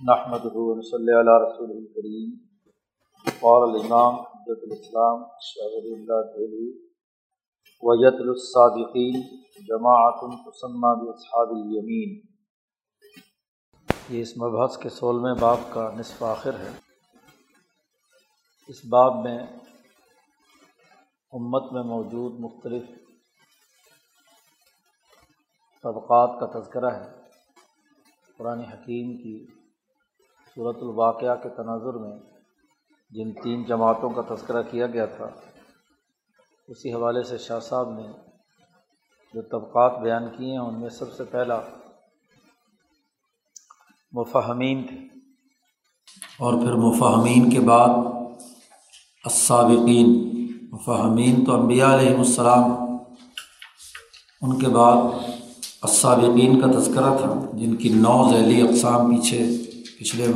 نحمد صلی اللہ رسول الکریم قول الامام حجت الاسلام شاہر اللہ دہلی ویت الصادقین جماعت تسمہ باصحاب الیمین یہ اس مبحث کے سولہویں باب کا نصف آخر ہے۔ اس باب میں امت میں موجود مختلف طبقات کا تذکرہ ہے۔ قرآن حکیم کی صورت الواقعہ کے تناظر میں جن تین جماعتوں کا تذکرہ کیا گیا تھا، اسی حوالے سے شاہ صاحب نے جو طبقات بیان کیے ہیں، ان میں سب سے پہلا مفہمین تھے۔ اور پھر مفہمین کے بعد السابقین۔ مفہمین تو انبیاء علیہم السلام۔ ان کے بعد السابقین کا تذکرہ تھا، جن کی نو ذیلی اقسام پیچھے پچھلے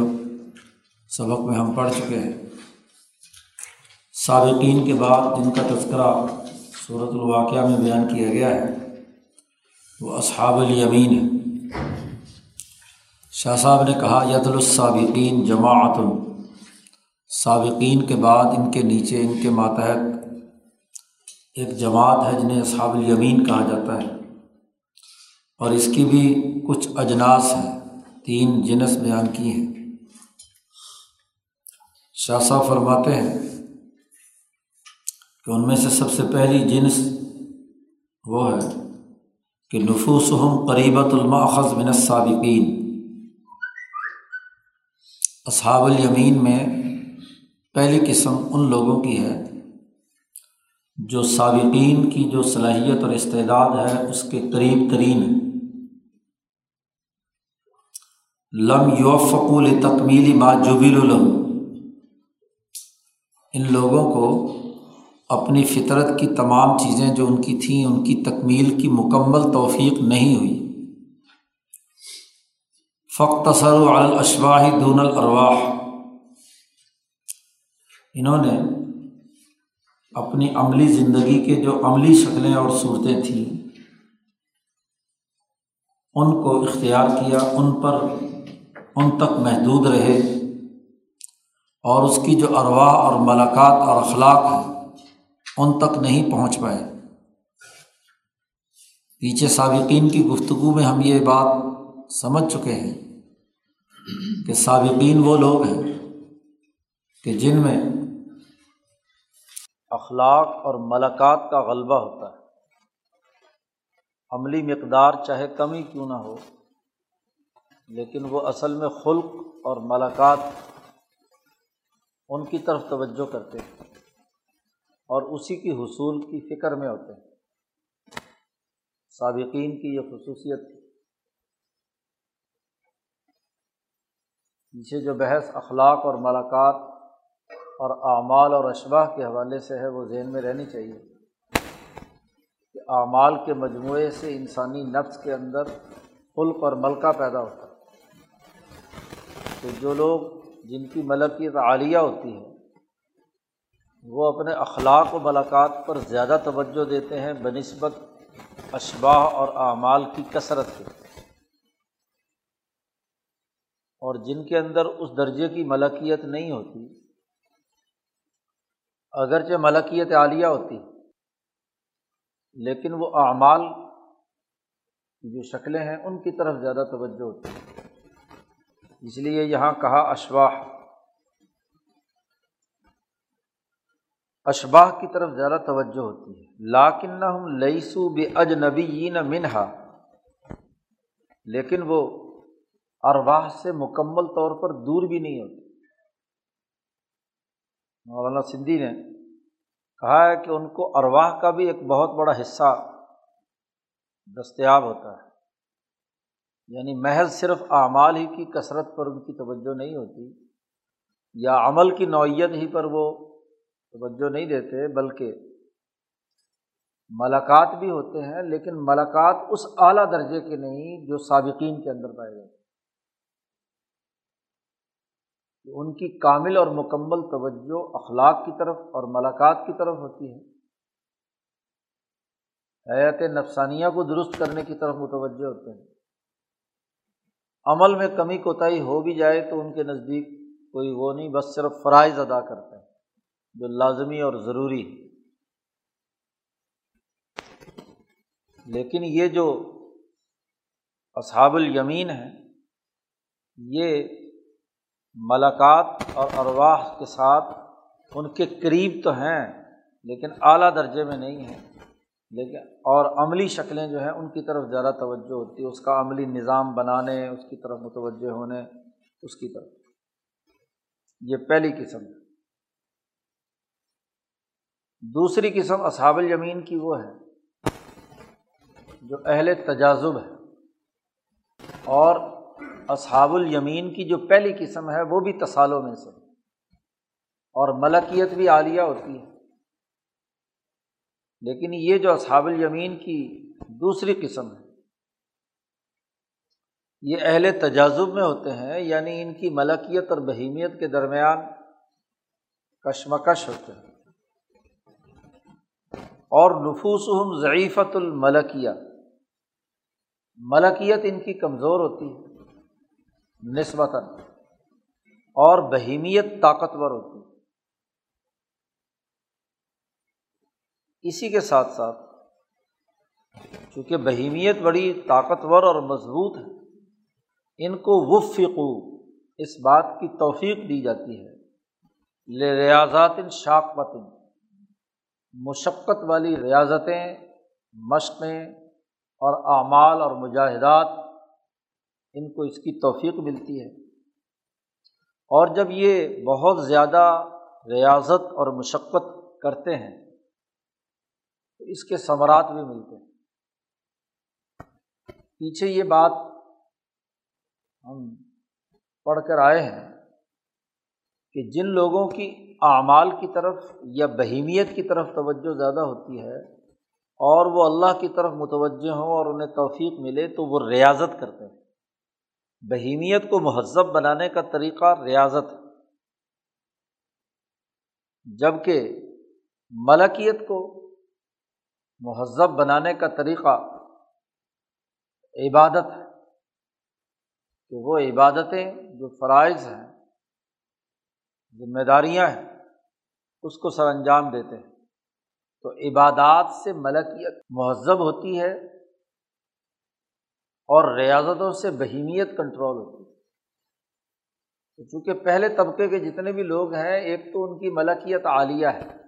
سبق میں ہم پڑھ چکے ہیں۔ سابقین کے بعد جن کا تذکرہ صورت الواقعہ میں بیان کیا گیا ہے، وہ اصحاب الیمین ہے شاہ صاحب نے کہا ید الصابقین جماعت سابقین کے بعد ان کے نیچے، ان کے ماتحت ایک جماعت ہے جنہیں اصحاب الیمین کہا جاتا ہے۔ اور اس کی بھی کچھ اجناس ہیں۔ تین جنس بیان کی ہیں۔ شاہ صاحب فرماتے ہیں کہ ان میں سے سب سے پہلی جنس وہ ہے کہ نفوس ہم قریبۃ الماخذ من السابقین۔ اصحاب الیمین میں پہلی قسم ان لوگوں کی ہے جو سابقین کی جو صلاحیت اور استعداد ہے اس کے قریب ترین ہے لم یوفقول تکمیلی ما جبیل الم ان لوگوں کو اپنی فطرت کی تمام چیزیں جو ان کی تھیں، ان کی تکمیل کی مکمل توفیق نہیں ہوئی۔ فق تصر الاشواہ دون الرواح انہوں نے اپنی عملی زندگی کے جو عملی شکلیں اور صورتیں تھیں، ان کو اختیار کیا، ان پر ان تک محدود رہے۔ اور اس کی جو ارواح اور ملاقات اور اخلاق ہے ان تک نہیں پہنچ پائے۔ پیچھے سابقین کی گفتگو میں ہم یہ بات سمجھ چکے ہیں کہ سابقین وہ لوگ ہیں کہ جن میں اخلاق اور ملاقات کا غلبہ ہوتا ہے۔ عملی مقدار چاہے کمی کیوں نہ ہو۔ لیکن وہ اصل میں خلق اور ملاقات ان کی طرف توجہ کرتے ہیں اور اسی کی حصول کی فکر میں ہوتے ہیں۔ سابقین کی یہ خصوصیت پیچھے جو بحث اخلاق اور ملاقات اور اعمال اور اشباہ کے حوالے سے ہے، وہ ذہن میں رہنی چاہیے کہ اعمال کے مجموعے سے انسانی نفس کے اندر خلق اور ملکہ پیدا ہوتا ہے۔ تو جو لوگ جن کی ملکیت عالیہ ہوتی ہے، وہ اپنے اخلاق و ملاقات پر زیادہ توجہ دیتے ہیں بہ نسبت اشباہ اور اعمال کی کثرت سے۔ اور جن کے اندر اس درجے کی ملکیت نہیں ہوتی، اگرچہ ملکیت عالیہ ہوتی، لیکن وہ اعمال کی جو شکلیں ہیں، ان کی طرف زیادہ توجہ ہوتی۔ ہے اس لیے یہاں کہا اشواہ اشباہ کی طرف زیادہ توجہ ہوتی ہے۔ لاکن نہ ہم لئیسو بے اجنبی نہ منہا۔ لیکن وہ ارواہ سے مکمل طور پر دور بھی نہیں ہوتی مولانا سندھی نے کہا ہے کہ ان کو ارواہ کا بھی ایک بہت بڑا حصہ دستیاب ہوتا ہے۔ یعنی محض صرف اعمال ہی کی کثرت پر ان کی توجہ نہیں ہوتی، یا عمل کی نوعیت ہی پر وہ توجہ نہیں دیتے، بلکہ ملاقات بھی ہوتے ہیں، لیکن ملاقات اس اعلیٰ درجے کے نہیں جو سابقین کے اندر پائے جاتے ان کی کامل اور مکمل توجہ اخلاق کی طرف اور ملاقات کی طرف ہوتی ہے۔ حیات نفسانیہ کو درست کرنے کی طرف متوجہ ہوتے ہیں۔ عمل میں کمی کوتاہی ہو بھی جائے تو ان کے نزدیک کوئی وہ نہیں، بس صرف فرائض ادا کرتے ہیں، جو لازمی اور ضروری ہے لیکن یہ جو اصحاب الیمین ہے یہ ملاقات اور ارواح کے ساتھ ان کے قریب تو ہیں، لیکن اعلیٰ درجے میں نہیں ہیں۔ لیکن اور عملی شکلیں جو ہیں، ان کی طرف زیادہ توجہ ہوتی ہے۔ اس کا عملی نظام بنانے، اس کی طرف متوجہ ہونے، اس کی طرف۔ یہ پہلی قسم۔ ہے دوسری قسم اصحاب الیمین کی وہ ہے، جو اہل تجازب ہے اور اصحاب الیمین کی جو پہلی قسم ہے، وہ بھی تصالوں میں سے۔ اور ملکیت بھی عالیہ ہوتی ہے۔ لیکن یہ جو اصحاب الیمین کی دوسری قسم ہے، یہ اہل تجازب میں ہوتے ہیں یعنی ان کی ملکیت اور بہیمیت کے درمیان کشمکش ہوتے ہیں۔ اور نفوسہم ضعیفت الملکیہ، ملکیت ان کی کمزور ہوتی ہے، نسبتاً، اور بہیمیت طاقتور ہوتی ہے۔ اسی کے ساتھ ساتھ چونکہ بہیمیت بڑی طاقتور اور مضبوط ہے، ان کو وفقو، اس بات کی توفیق دی جاتی ہے۔ ریاضات شاق مشقت والی ریاضتیں، مشقیں اور اعمال اور مجاہدات، ان کو اس کی توفیق ملتی ہے۔ اور جب یہ بہت زیادہ ریاضت اور مشقت کرتے ہیں تو اس کے ثمرات بھی ملتے ہیں۔ پیچھے یہ بات ہم پڑھ کر آئے ہیں کہ جن لوگوں کی اعمال کی طرف یا بہیمیت کی طرف توجہ زیادہ ہوتی ہے اور وہ اللہ کی طرف متوجہ ہوں اور انہیں توفیق ملے تو وہ ریاضت کرتے ہیں۔ بہیمیت کو مہذب بنانے کا طریقہ ریاضت جبکہ ملکیت کو مہذب بنانے کا طریقہ عبادت ہے کہ وہ عبادتیں جو فرائض ہیں، ذمہ داریاں ہیں، اس کو سر انجام دیتے ہیں۔ تو عبادات سے ملکیت مہذب ہوتی ہے اور ریاضتوں سے بہیمیت کنٹرول ہوتی ہے۔ تو چونکہ پہلے طبقے کے جتنے بھی لوگ ہیں، ایک تو ان کی ملکیت عالیہ ہے۔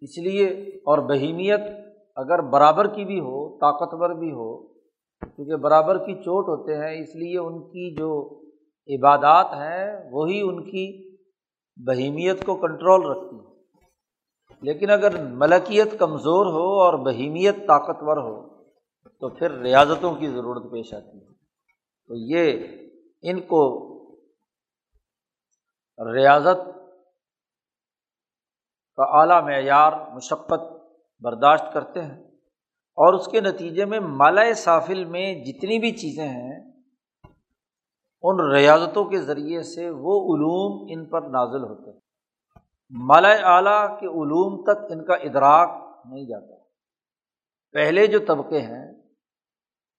اس لیے اور بہیمیت اگر برابر کی بھی ہو، طاقتور بھی ہو، کیونکہ برابر کی چوٹ ہوتے ہیں، اس لیے ان کی جو عبادات ہیں، وہی ان کی بہیمیت کو کنٹرول رکھتی ہے لیکن اگر ملکیت کمزور ہو اور بہیمیت طاقتور ہو، تو پھر ریاضتوں کی ضرورت پیش آتی ہے۔ تو یہ ان کو ریاضت اعلیٰ معیار مشقت برداشت کرتے ہیں اور اس کے نتیجے میں مالا صافل میں جتنی بھی چیزیں ہیں، ان ریاضتوں کے ذریعے سے وہ علوم ان پر نازل ہوتے ہیں۔ مالا اعلیٰ کے علوم تک ان کا ادراک نہیں جاتا۔ پہلے جو طبقے ہیں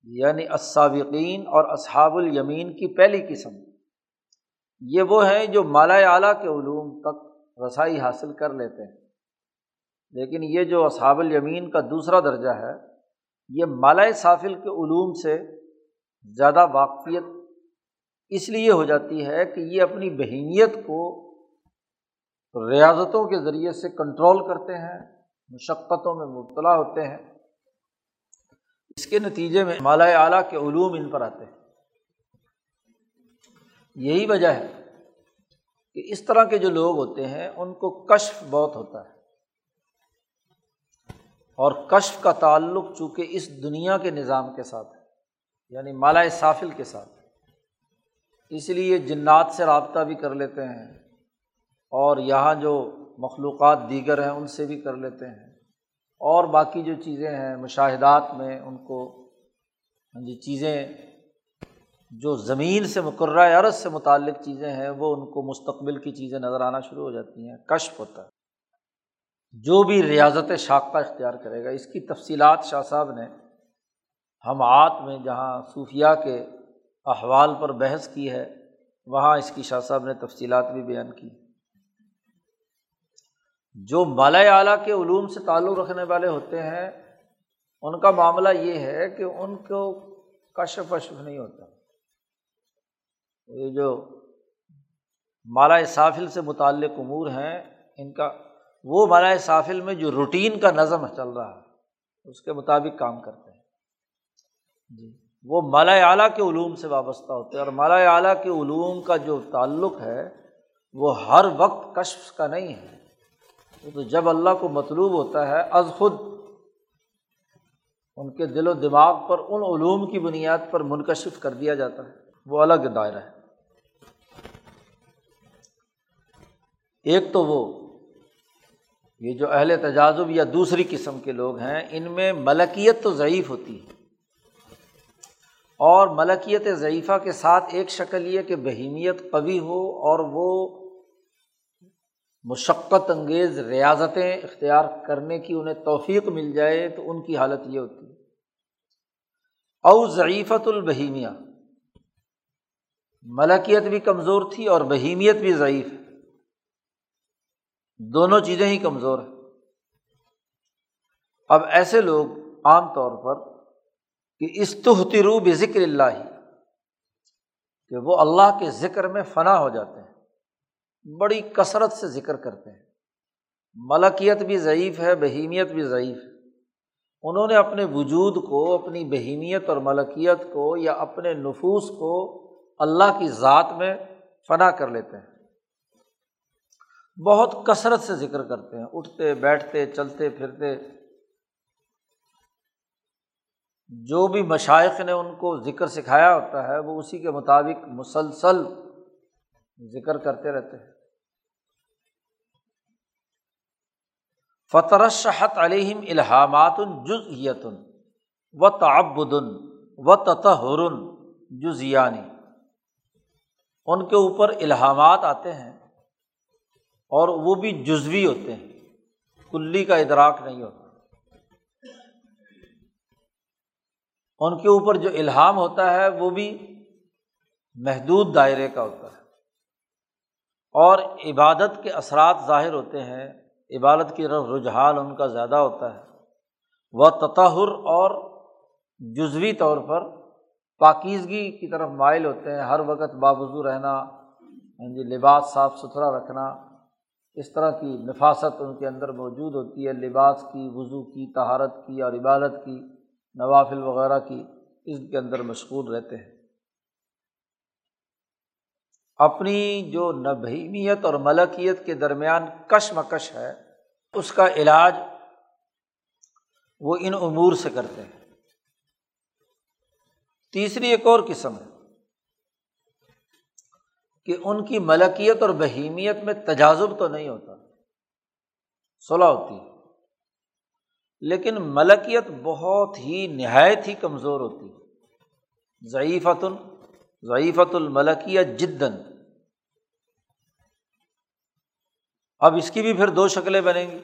یعنی اسابقین اور اصحاب الیمین کی پہلی قسم، یہ وہ ہیں جو مالا اعلیٰ کے علوم تک رسائی حاصل کر لیتے ہیں۔ لیکن یہ جو اصحاب الیمین کا دوسرا درجہ ہے، یہ مالا صافل کے علوم سے زیادہ واقفیت اس لیے ہو جاتی ہے کہ یہ اپنی بہینیت کو ریاضتوں کے ذریعے سے کنٹرول کرتے ہیں، مشقتوں میں مبتلا ہوتے ہیں۔ اس کے نتیجے میں مالا اعلیٰ کے علوم ان پر آتے ہیں۔ یہی وجہ ہے کہ اس طرح کے جو لوگ ہوتے ہیں، ان کو کشف بہت ہوتا ہے۔ اور کشف کا تعلق چونکہ اس دنیا کے نظام کے ساتھ ہے یعنی مالا صافل کے ساتھ اس لیے جنات سے رابطہ بھی کر لیتے ہیں، اور یہاں جو مخلوقات دیگر ہیں، ان سے بھی کر لیتے ہیں۔ اور باقی جو چیزیں ہیں، مشاہدات میں ان کو ہاں جی چیزیں جو زمین سے مقررہ عرض سے متعلق چیزیں ہیں، وہ ان کو مستقبل کی چیزیں نظر آنا شروع ہو جاتی ہیں، کشف ہوتا ہے۔ جو بھی ریاضت شاختہ اختیار کرے گا، اس کی تفصیلات شاہ صاحب نے ہم آت میں جہاں صوفیہ کے احوال پر بحث کی ہے، وہاں اس کی شاہ صاحب نے تفصیلات بھی بیان کی۔ جو مالا اعلیٰ کے علوم سے تعلق رکھنے والے ہوتے ہیں، ان کا معاملہ یہ ہے کہ ان کو کشف وشف نہیں ہوتا۔ یہ جو مالا صافل سے متعلق امور ہیں، ان کا، وہ مالا صافل میں جو روٹین کا نظم چل رہا ہے، اس کے مطابق کام کرتے ہیں۔ جی وہ مالا اعلیٰ کے علوم سے وابستہ ہوتے ہیں، اور مالا اعلیٰ کے علوم کا جو تعلق ہے، وہ ہر وقت کشف کا نہیں ہے۔ وہ تو جب اللہ کو مطلوب ہوتا ہے، از خود ان کے دل و دماغ پر، ان علوم کی بنیاد پر منکشف کر دیا جاتا ہے۔ وہ الگ دائرہ ہے۔ ایک تو وہ، یہ جو اہل تجازب یا دوسری قسم کے لوگ ہیں، ان میں ملکیت تو ضعیف ہوتی ہے۔ اور ملکیت ضعیفہ کے ساتھ ایک شکل یہ کہ بہیمیت قوی ہو اور وہ مشقت انگیز ریاضتیں اختیار کرنے کی انہیں توفیق مل جائے تو ان کی حالت یہ ہوتی ہے۔ او ضعیفت البہیمیہ۔ ملکیت بھی کمزور تھی اور بہیمیت بھی ضعیف ہے۔ دونوں چیزیں ہی کمزور ہیں۔ اب ایسے لوگ عام طور پر کہ استحترو بھی ذکر اللہ ہی کہ وہ اللہ کے ذکر میں فنا ہو جاتے ہیں، بڑی کثرت سے ذکر کرتے ہیں۔ ملکیت بھی ضعیف ہے، بہیمیت بھی ضعیف ہے۔ انہوں نے اپنے وجود کو، اپنی بہیمیت اور ملکیت کو یا اپنے نفوس کو اللہ کی ذات میں فنا کر لیتے ہیں۔ بہت کثرت سے ذکر کرتے ہیں۔ اٹھتے، بیٹھتے، چلتے، پھرتے۔ جو بھی مشائق نے ان کو ذکر سکھایا ہوتا ہے، وہ اسی کے مطابق مسلسل ذکر کرتے رہتے ہیں۔ فطر علیہم الحامات جزیتن و تعبدن و تطہر جزیانی ان کے اوپر الحامات آتے ہیں۔ اور وہ بھی جزوی ہوتے ہیں۔ کلی کا ادراک نہیں ہوتا۔ ان کے اوپر جو الہام ہوتا ہے، وہ بھی محدود دائرے کا ہوتا ہے۔ اور عبادت کے اثرات ظاہر ہوتے ہیں۔ عبادت کی طرف رجحان ان کا زیادہ ہوتا ہے۔ وہ تطہر اور جزوی طور پر پاکیزگی کی طرف مائل ہوتے ہیں۔ ہر وقت بابضو رہنا ہاں جی لباس صاف ستھرا رکھنا۔ اس طرح کی نفاست ان کے اندر موجود ہوتی ہے، لباس کی، وضو کی تہارت کی اور عبادت کی، نوافل وغیرہ کی، اس کے اندر مشغول رہتے ہیں۔ اپنی جو نبھیمیت اور ملکیت کے درمیان کش مکش ہے، اس کا علاج وہ ان امور سے کرتے ہیں۔ تیسری ایک اور قسم ہے۔ کہ ان کی ملکیت اور بہیمیت میں تجازب تو نہیں ہوتا صلاح ہوتی ہے۔ لیکن ملکیت بہت ہی نہایت ہی کمزور ہوتی ہے۔ ضعیفت ضعیفت الملکیت جدن اب اس کی بھی پھر دو شکلیں بنیں گی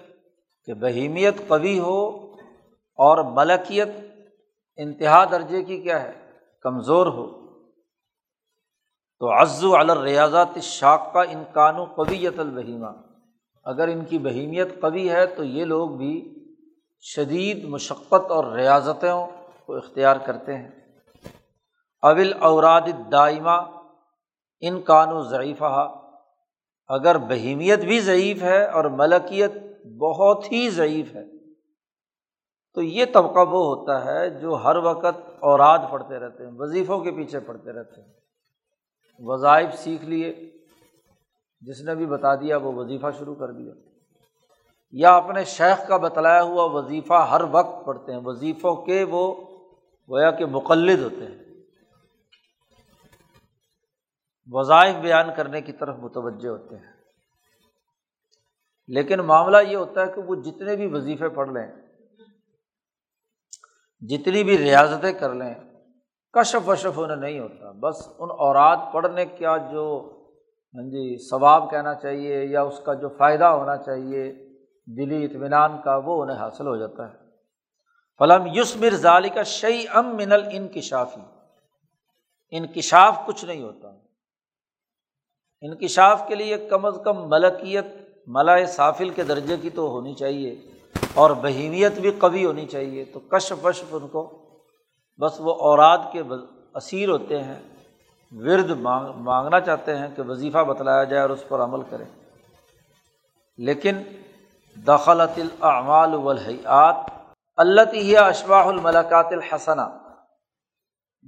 کہ بہیمیت قوی ہو اور ملکیت انتہا درجے کی کیا ہے، کمزور ہو۔ تو عز الریاضات شاق کا انکان و قویت البہیمہ۔ اگر ان کی بہیمیت قوی ہے تو یہ لوگ بھی شدید مشقت اور ریاضتوں کو اختیار کرتے ہیں۔ اول اوراد دائمہ ان کان و ضعیفہ اگر بہیمیت بھی ضعیف ہے اور ملکیت بہت ہی ضعیف ہے، تو یہ طبقہ وہ ہوتا ہے جو ہر وقت اوراد پڑھتے رہتے ہیں، وظیفوں کے پیچھے پڑھتے رہتے ہیں۔ وظائف سیکھ لیے، جس نے بھی بتا دیا وہ وظیفہ شروع کر دیا۔ یا اپنے شیخ کا بتلایا ہوا وظیفہ ہر وقت پڑھتے ہیں، وظیفوں کے وہ گویا کہ مقلد ہوتے ہیں۔ وظائف بیان کرنے کی طرف متوجہ ہوتے ہیں۔ لیکن معاملہ یہ ہوتا ہے کہ وہ جتنے بھی وظیفے پڑھ لیں، جتنی بھی ریاضتیں کر لیں کشف وشف انہیں نہیں ہوتا۔ بس ان اوراد پڑھنے کا جو ہاں جی ثواب کہنا چاہیے یا اس کا جو فائدہ ہونا چاہیے دلی اطمینان کا، وہ انہیں حاصل ہو جاتا ہے۔ فلم یوسمر ظالی کا شعی ام من الانکشافی انکشاف کچھ نہیں ہوتا۔ انکشاف کے لیے کم از کم ملکیت ملا صافل کے درجے کی تو ہونی چاہیے اور بہیمیت بھی قوی ہونی چاہیے۔ تو کشف وشف ان کو بس وہ اوراد کے اسیر ہوتے ہیں، ورد مانگ مانگنا چاہتے ہیں کہ وظیفہ بتلایا جائے اور اس پر عمل کریں۔ لیکن دخلت الاعمال والحیات اللہ اشباح الملاکات الحسنہ،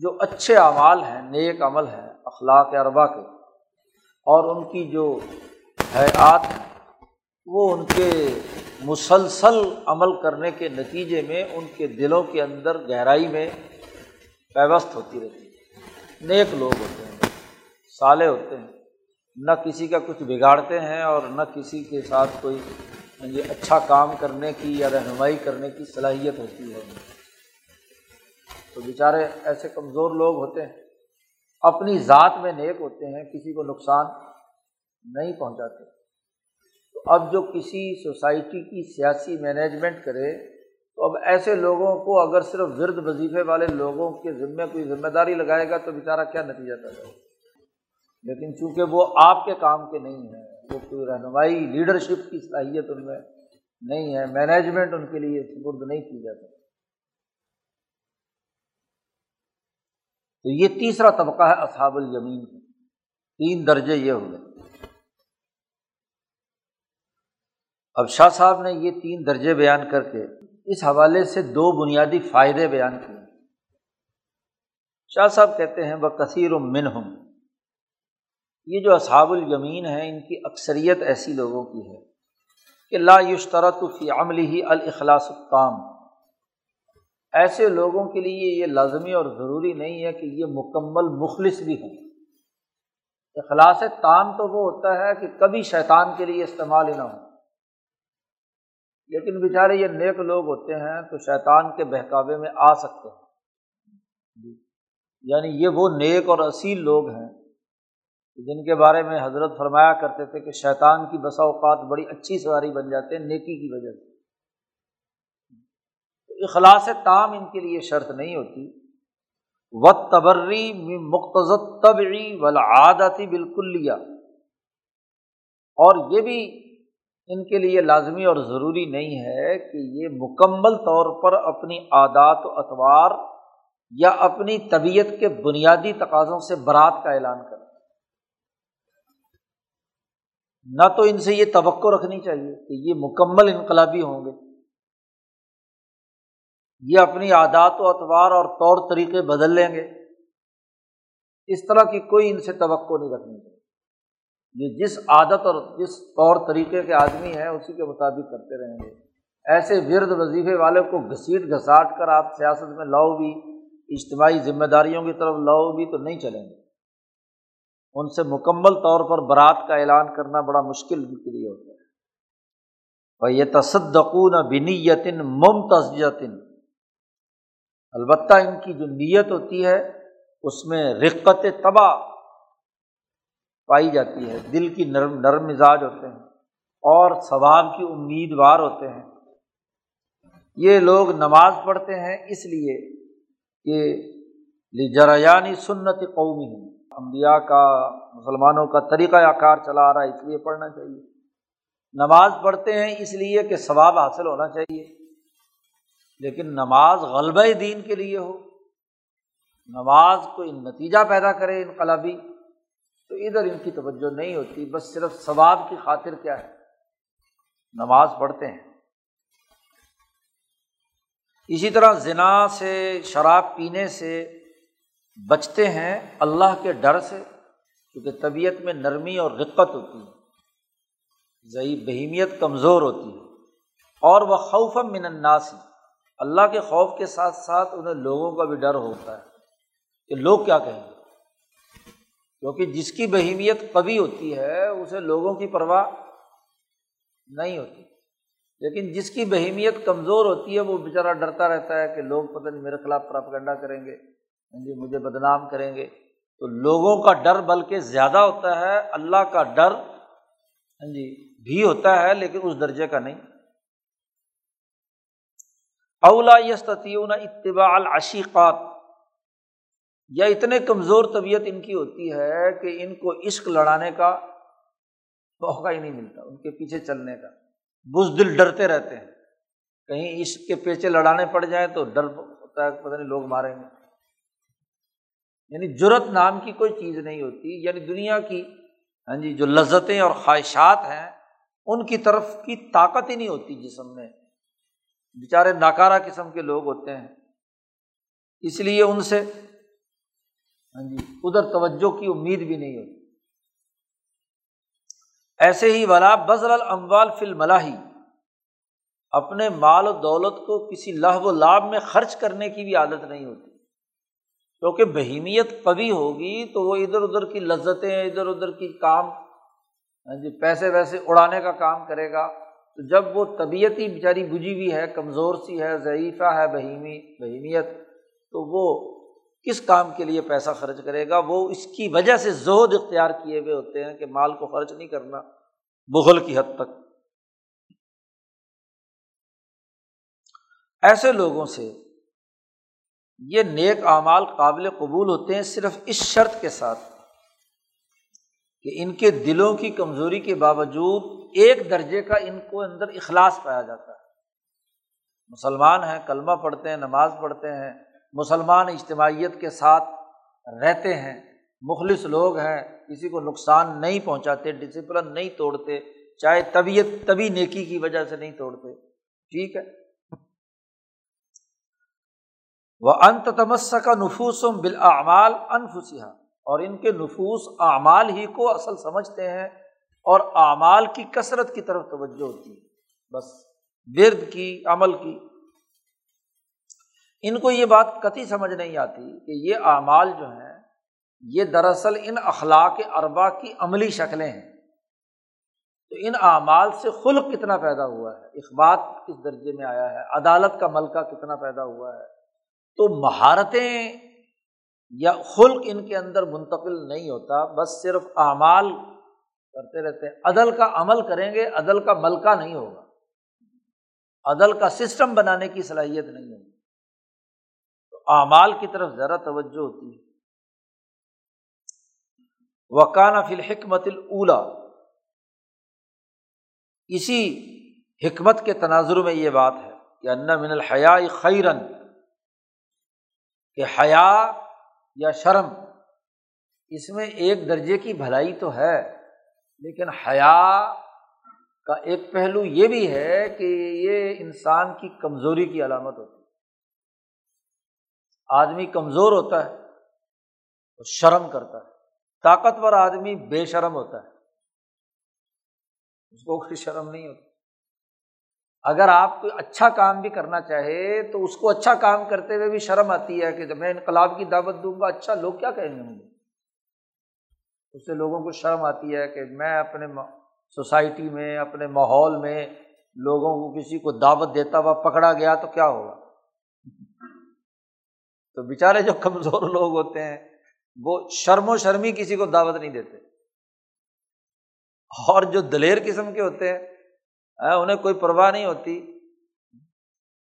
جو اچھے اعمال ہیں، نیک عمل ہیں، اخلاق اربا کے، اور ان کی جو حیات ہیں، وہ ان کے مسلسل عمل کرنے کے نتیجے میں، ان کے دلوں کے اندر گہرائی میں پیوست ہوتی رہتی ہے۔ نیک لوگ ہوتے ہیں سالے ہوتے ہیں۔ نہ کسی کا کچھ بگاڑتے ہیں اور نہ کسی کے ساتھ کوئی جی اچھا کام کرنے کی یا رہنمائی کرنے کی صلاحیت ہوتی ہے۔ تو بیچارے ایسے کمزور لوگ ہوتے ہیں، اپنی ذات میں نیک ہوتے ہیں، کسی کو نقصان نہیں پہنچاتے۔ تو اب جو کسی سوسائٹی کی سیاسی مینجمنٹ کرے تو اب ایسے لوگوں کو اگر صرف ورد وظیفے والے لوگوں کے ذمے کوئی ذمہ داری لگائے گا تو بیچارہ کیا نتیجہ پیدا ہوگا؟ لیکن چونکہ وہ آپ کے کام کے نہیں ہیں، وہ کوئی رہنمائی، لیڈرشپ کی صلاحیت ان میں نہیں ہے، مینجمنٹ ان کے لیے سپرد نہیں کی جاتی۔ تو یہ تیسرا طبقہ ہے اصحاب الیمین۔ تین درجے یہ ہو گئے۔ اب شاہ صاحب نے یہ تین درجے بیان کر کے اس حوالے سے دو بنیادی فائدے بیان کیے شاہ صاحب کہتے ہیں، وہ کثیر و من یہ جو اصحاب الیمین ہیں، ان کی اکثریت ایسی لوگوں کی ہے کہ لا یشترط فی عملی ہی الاخلاص التام۔ ایسے لوگوں کے لیے یہ لازمی اور ضروری نہیں ہے کہ یہ مکمل مخلص بھی ہوں۔ اخلاص تام تو وہ ہوتا ہے کہ کبھی شیطان کے لیے استعمال ہی نہ ہو۔ لیکن بیچارے یہ نیک لوگ ہوتے ہیں تو شیطان کے بہکاوے میں آ سکتے ہیں۔ جی۔ یعنی یہ وہ نیک اور اصیل لوگ ہیں جن کے بارے میں حضرت فرمایا کرتے تھے کہ شیطان کی بسا اوقات بڑی اچھی سواری بن جاتے ہیں، نیکی کی وجہ سے۔ اخلاص تام ان کے لیے شرط نہیں ہوتی۔ و تبری مختص طبعی ولاداتی بالکل لیا اور یہ بھی ان کے لیے لازمی اور ضروری نہیں ہے کہ یہ مکمل طور پر اپنی عادات و اطوار یا اپنی طبیعت کے بنیادی تقاضوں سے برات کا اعلان کریں۔ نہ تو ان سے یہ توقع رکھنی چاہیے کہ یہ مکمل انقلابی ہوں گے۔ یہ اپنی عادات و اطوار اور طور طریقے بدل لیں گے۔ اس طرح کی کوئی ان سے توقع نہیں رکھنی چاہیے۔ یہ جس عادت اور جس طور طریقے کے آدمی ہیں، اسی کے مطابق کرتے رہیں گے۔ ایسے ورد وظیفے والے کو گھسیٹ گھساٹ کر آپ سیاست میں لاؤ بھی، اجتماعی ذمہ داریوں کی طرف لاؤ بھی تو نہیں چلیں گے۔ ان سے مکمل طور پر برات کا اعلان کرنا بڑا مشکل ان کے لیے ہوتا ہے۔ اور یہ تصدقون بنی یتن ممتزن البتہ ان کی جو نیت ہوتی ہے، اس میں رقت تباہ پائی جاتی ہے۔ دل کی نرم نرم مزاج ہوتے ہیں اور ثواب کی امیدوار ہوتے ہیں۔ یہ لوگ نماز پڑھتے ہیں اس لیے کہ جریانی سنت قومی امبیا کا، مسلمانوں کا طریقہ کار چلا آ رہا ہے، اس لیے پڑھنا چاہیے۔ نماز پڑھتے ہیں اس لیے کہ ثواب حاصل ہونا چاہیے۔ لیکن نماز غلبہ دین کے لیے ہو۔ نماز کوئی نتیجہ پیدا کرے انقلابی۔ تو ادھر ان کی توجہ نہیں ہوتی، بس صرف ثواب کی خاطر کیا ہے؟ نماز پڑھتے ہیں۔ اسی طرح زنا سے، شراب پینے سے بچتے ہیں اللہ کے ڈر سے، کیونکہ طبیعت میں نرمی اور رقت ہوتی ہے۔ ضعیف بہیمیت کمزور ہوتی ہے۔ اور وہ خوف من الناسی اللہ کے خوف کے ساتھ ساتھ انہیں لوگوں کا بھی ڈر ہوتا ہے کہ لوگ کیا کہیں گے؟ کیونکہ جس کی بہیمیت قوی ہوتی ہے، اسے لوگوں کی پرواہ نہیں ہوتی۔ لیکن جس کی بہیمیت کمزور ہوتی ہے، وہ بیچارہ ڈرتا رہتا ہے کہ لوگ پتہ نہیں میرے خلاف پراپگنڈا کریں گے ہاں جی مجھے بدنام کریں گے۔ تو لوگوں کا ڈر بلکہ زیادہ ہوتا ہے، اللہ کا ڈر ہاں جی بھی ہوتا ہے، لیکن اس درجے کا نہیں۔ اولا یستیون اتباع العشیقات یا اتنے کمزور طبیعت ان کی ہوتی ہے کہ ان کو عشق لڑانے کا موقع ہی نہیں ملتا، ان کے پیچھے چلنے کا۔ بز دل ڈرتے رہتے ہیں۔ کہیں عشق کے پیچھے لڑانے پڑ جائیں تو ڈر ہوتا ہے پتہ نہیں لوگ ماریں گے۔ یعنی جرت نام کی کوئی چیز نہیں ہوتی یعنی دنیا کی ہاں جی جو لذتیں اور خواہشات ہیں، ان کی طرف کی طاقت ہی نہیں ہوتی جسم میں۔ بیچارے ناکارہ قسم کے لوگ ہوتے ہیں۔ اس لیے ان سے ہاں جی ادھر توجہ کی امید بھی نہیں ہوتی۔ ایسے ہی ولا بزر الاموال فی الملاحی، اپنے مال و دولت کو کسی لہو و لابھ میں خرچ کرنے کی بھی عادت نہیں ہوتی۔ کیونکہ بہیمیت کبھی ہوگی تو وہ ادھر ادھر کی لذتیں، ادھر ادھر کی کام ہاں جی پیسے ویسے اڑانے کا کام کرے گا۔ تو جب وہ طبیعت ہی بیچاری بجھی ہوئی ہے، کمزور سی ہے، ضعیفہ ہے، بہیمی، بہیمیت، تو وہ کس کام کے لیے پیسہ خرچ کرے گا؟ وہ اس کی وجہ سے زہد اختیار کیے ہوئے ہوتے ہیں کہ مال کو خرچ نہیں کرنا بغل کی حد تک۔ ایسے لوگوں سے یہ نیک اعمال قابل قبول ہوتے ہیں صرف اس شرط کے ساتھ کہ ان کے دلوں کی کمزوری کے باوجود ایک درجے کا ان کو اندر اخلاص پایا جاتا ہے۔ مسلمان ہیں، کلمہ پڑھتے ہیں، نماز پڑھتے ہیں مسلمان اجتماعیت کے ساتھ رہتے ہیں، مخلص لوگ ہیں، کسی کو نقصان نہیں پہنچاتے ڈسپلن نہیں توڑتے، چاہے طبیعت طبی نیکی کی وجہ سے نہیں توڑتے۔ ٹھیک ہے؟ وہ انت تمس کا نفوس بالاعمال انفسیہ اور ان کے نفوس اعمال ہی کو اصل سمجھتے ہیں اور اعمال کی کثرت کی طرف توجہ ہوتی ہے۔ بس ورد کی، عمل کی۔ ان کو یہ بات کتی سمجھ نہیں آتی کہ یہ اعمال جو ہیں، یہ دراصل ان اخلاق اربا کی عملی شکلیں ہیں۔ تو ان اعمال سے خلق کتنا پیدا ہوا ہے؟ اخبات کس درجے میں آیا ہے؟ عدالت کا ملکہ کتنا پیدا ہوا ہے؟ تو مہارتیں یا خلق ان کے اندر منتقل نہیں ہوتا، بس صرف اعمال کرتے رہتے ہیں۔ عدل کا عمل کریں گے، عدل کا ملکہ نہیں ہوگا۔ عدل کا سسٹم بنانے کی صلاحیت نہیں ہوگی۔ اعمال کی طرف ذرا توجہ ہوتی ہے۔ وکانہ فی الحکمت الا اسی حکمت کے تناظر میں یہ بات ہے کہ ان من الحیا خیرن کہ حیا یا شرم، اس میں ایک درجے کی بھلائی تو ہے، لیکن حیا کا ایک پہلو یہ بھی ہے کہ یہ انسان کی کمزوری کی علامت ہوتی ہے۔ آدمی کمزور ہوتا ہے تو شرم کرتا ہے۔ طاقتور آدمی بے شرم ہوتا ہے۔ اس کو کوئی شرم نہیں ہوتی۔ اگر آپ کوئی اچھا کام بھی کرنا چاہے تو اس کو اچھا کام کرتے ہوئے بھی شرم آتی ہے کہ جب میں انقلاب کی دعوت دوں گا اچھا لوگ کیا کہیں گے مجھے؟ اس سے لوگوں کو شرم آتی ہے کہ میں اپنے سوسائٹی میں، اپنے ماحول میں لوگوں کو کسی کو دعوت دیتا ہوا پکڑا گیا تو کیا ہوگا؟ تو بیچارے جو کمزور لوگ ہوتے ہیں، وہ شرم و شرمی کسی کو دعوت نہیں دیتے۔ اور جو دلیر قسم کے ہوتے ہیں انہیں کوئی پرواہ نہیں ہوتی۔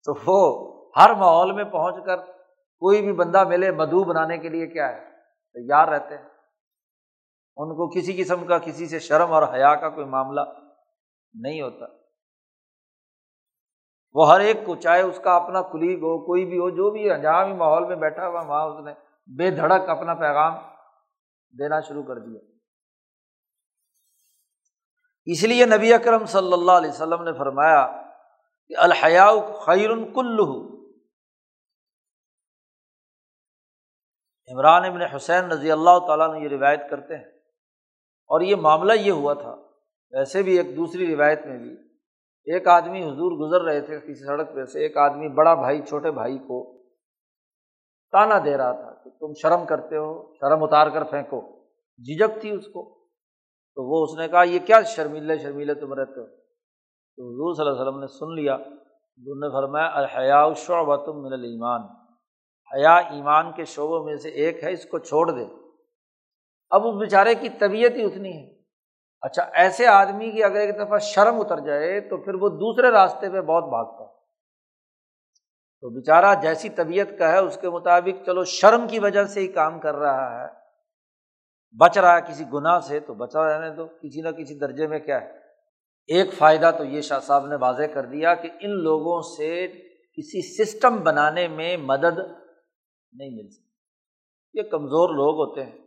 تو وہ ہر ماحول میں پہنچ کر کوئی بھی بندہ ملے مدعو بنانے کے لیے کیا ہے؟ تیار رہتے ہیں۔ ان کو کسی قسم کا کسی سے شرم اور حیا کا کوئی معاملہ نہیں ہوتا۔ وہ ہر ایک کو چاہے اس کا اپنا کلیگ ہو، کوئی بھی ہو، جو بھی ہے، جہاں بھی ماحول میں بیٹھا ہوا وہاں اس نے بے دھڑک اپنا پیغام دینا شروع کر دیا۔ اس لیے نبی اکرم صلی اللہ علیہ وسلم نے فرمایا کہ الحیا خیر کل عمران ابن حسین رضی اللہ تعالیٰ نے یہ روایت کرتے ہیں۔ اور یہ معاملہ یہ ہوا تھا، ویسے بھی ایک دوسری روایت میں بھی ایک آدمی حضور گزر رہے تھے کسی سڑک پہ سے، ایک آدمی بڑا بھائی، چھوٹے بھائی کو تانا دے رہا تھا کہ تم شرم کرتے ہو، شرم اتار کر پھینکو۔ جھجک تھی اس کو۔ تو وہ اس نے کہا، یہ کیا شرمیلے شرمیلے تم رہتے ہو؟ تو حضور صلی اللہ علیہ وسلم نے سن لیا۔ حضور نے فرمایا الحیا شعبہ تم من المان حیا ایمان کے شعبوں میں سے ایک ہے، اس کو چھوڑ دے۔ اب اس بیچارے کی طبیعت ہی اتنی ہے۔ اچھا ایسے آدمی کی اگر ایک دفعہ شرم اتر جائے تو پھر وہ دوسرے راستے پہ بہت بھاگتا ہے۔ تو بیچارہ جیسی طبیعت کا ہے، اس کے مطابق چلو شرم کی وجہ سے ہی کام کر رہا ہے۔ بچ رہا ہے کسی گناہ سے، تو بچا رہنے دو کسی نہ کسی درجے میں کیا ہے؟ ایک فائدہ تو یہ شاہ صاحب نے واضح کر دیا کہ ان لوگوں سے کسی سسٹم بنانے میں مدد نہیں مل سکتی۔ یہ کمزور لوگ ہوتے ہیں۔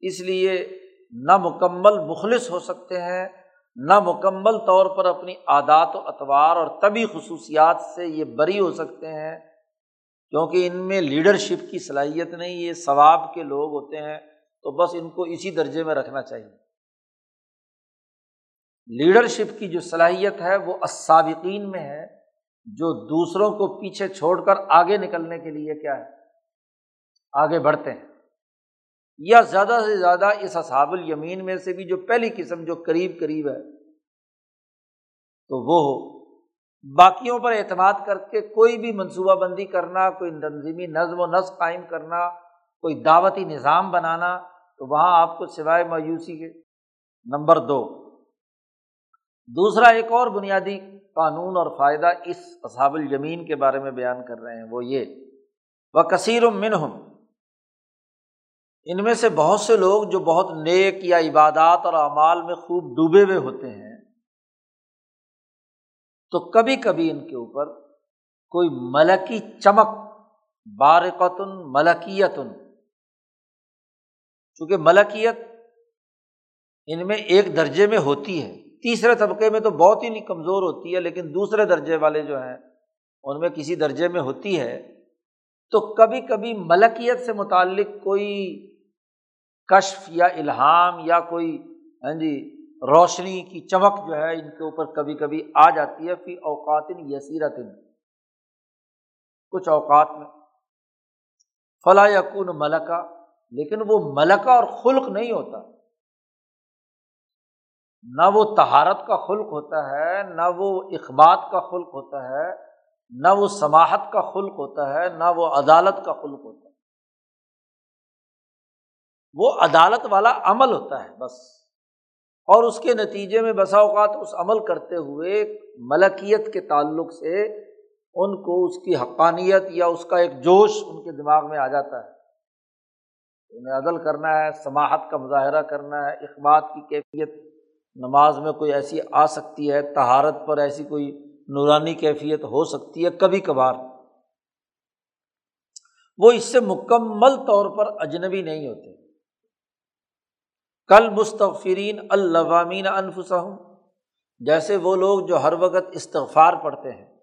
اس لیے نہ مکمل مخلص ہو سکتے ہیں، نہ مکمل طور پر اپنی عادات و اطوار اور طبی خصوصیات سے یہ بری ہو سکتے ہیں، کیونکہ ان میں لیڈرشپ کی صلاحیت نہیں، یہ ثواب کے لوگ ہوتے ہیں، تو بس ان کو اسی درجے میں رکھنا چاہیے۔ لیڈرشپ کی جو صلاحیت ہے وہ اسابقین میں ہے، جو دوسروں کو پیچھے چھوڑ کر آگے نکلنے کے لیے کیا ہے؟ آگے بڑھتے ہیں۔ یا زیادہ سے زیادہ اس اصحاب الیمین میں سے بھی جو پہلی قسم جو قریب قریب ہے، تو وہ ہو۔ باقیوں پر اعتماد کر کے کوئی بھی منصوبہ بندی کرنا، کوئی تنظیمی نظم و نسق قائم کرنا، کوئی دعوتی نظام بنانا، تو وہاں آپ کو سوائے مایوسی کے۔ نمبر دو۔ دوسرا ایک اور بنیادی قانون اور فائدہ اس اصحاب الجمین کے بارے میں بیان کر رہے ہیں، وہ یہ۔ وہ کثیر منہم ان میں سے بہت سے لوگ جو بہت نیک یا عبادات اور اعمال میں خوب ڈوبے ہوئے ہوتے ہیں، تو کبھی کبھی ان کے اوپر کوئی ملکی چمک بارکتن ملکیتن، چونکہ ملکیت ان میں ایک درجے میں ہوتی ہے۔ تیسرے طبقے میں تو بہت ہی نہیں کمزور ہوتی ہے، لیکن دوسرے درجے والے جو ہیں، ان میں کسی درجے میں ہوتی ہے۔ تو کبھی کبھی ملکیت سے متعلق کوئی کشف یا الہام یا کوئی ہاں جی روشنی کی چمک جو ہے ان کے اوپر کبھی کبھی آ جاتی ہے، فی اوقات یسیرت کچھ اوقات میں۔ فلاں یقون ملکہ، لیکن وہ ملکہ اور خلق نہیں ہوتا۔ نہ وہ تہارت کا خلق ہوتا ہے، نہ وہ اخبات کا خلق ہوتا ہے، نہ وہ سماہت کا خلق ہوتا ہے، نہ وہ عدالت کا خلق ہوتا ہے۔ وہ عدالت والا عمل ہوتا ہے بس۔ اور اس کے نتیجے میں بسا اوقات اس عمل کرتے ہوئے ملکیت کے تعلق سے ان کو اس کی حقانیت یا اس کا ایک جوش ان کے دماغ میں آ جاتا ہے۔ انہیں عدل کرنا ہے سماہت کا مظاہرہ کرنا ہے اخبات کی کیفیت، نماز میں کوئی ایسی آ سکتی ہے تہارت پر ایسی کوئی نورانی کیفیت ہو سکتی ہے، کبھی کبھار۔ وہ اس سے مکمل طور پر اجنبی نہیں ہوتے۔ کل مستغفرین الوامین انفسم جیسے وہ لوگ جو ہر وقت استغفار پڑھتے ہیں۔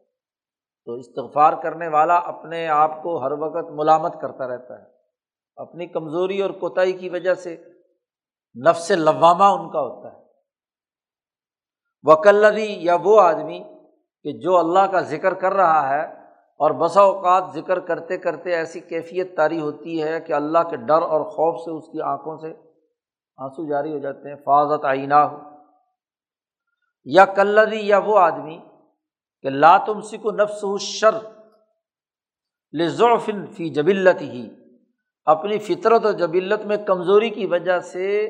تو استغفار کرنے والا اپنے آپ کو ہر وقت ملامت کرتا رہتا ہے۔ اپنی کمزوری اور کوتاہی کی وجہ سے نفس لوامہ ان کا ہوتا ہے۔ وکلدی یا وہ آدمی کہ جو اللہ کا ذکر کر رہا ہے اور بسا اوقات ذکر کرتے کرتے ایسی کیفیت تاری ہوتی ہے کہ اللہ کے ڈر اور خوف سے اس کی آنکھوں سے آنسو جاری ہو جاتے ہیں، فاضت آئینہ ہو یا کلدی یا وہ آدمی کہ لاتم سکھ و نفس ہو شر لذوفن فی جبلت ہی اپنی فطرت و جبلت میں کمزوری کی وجہ سے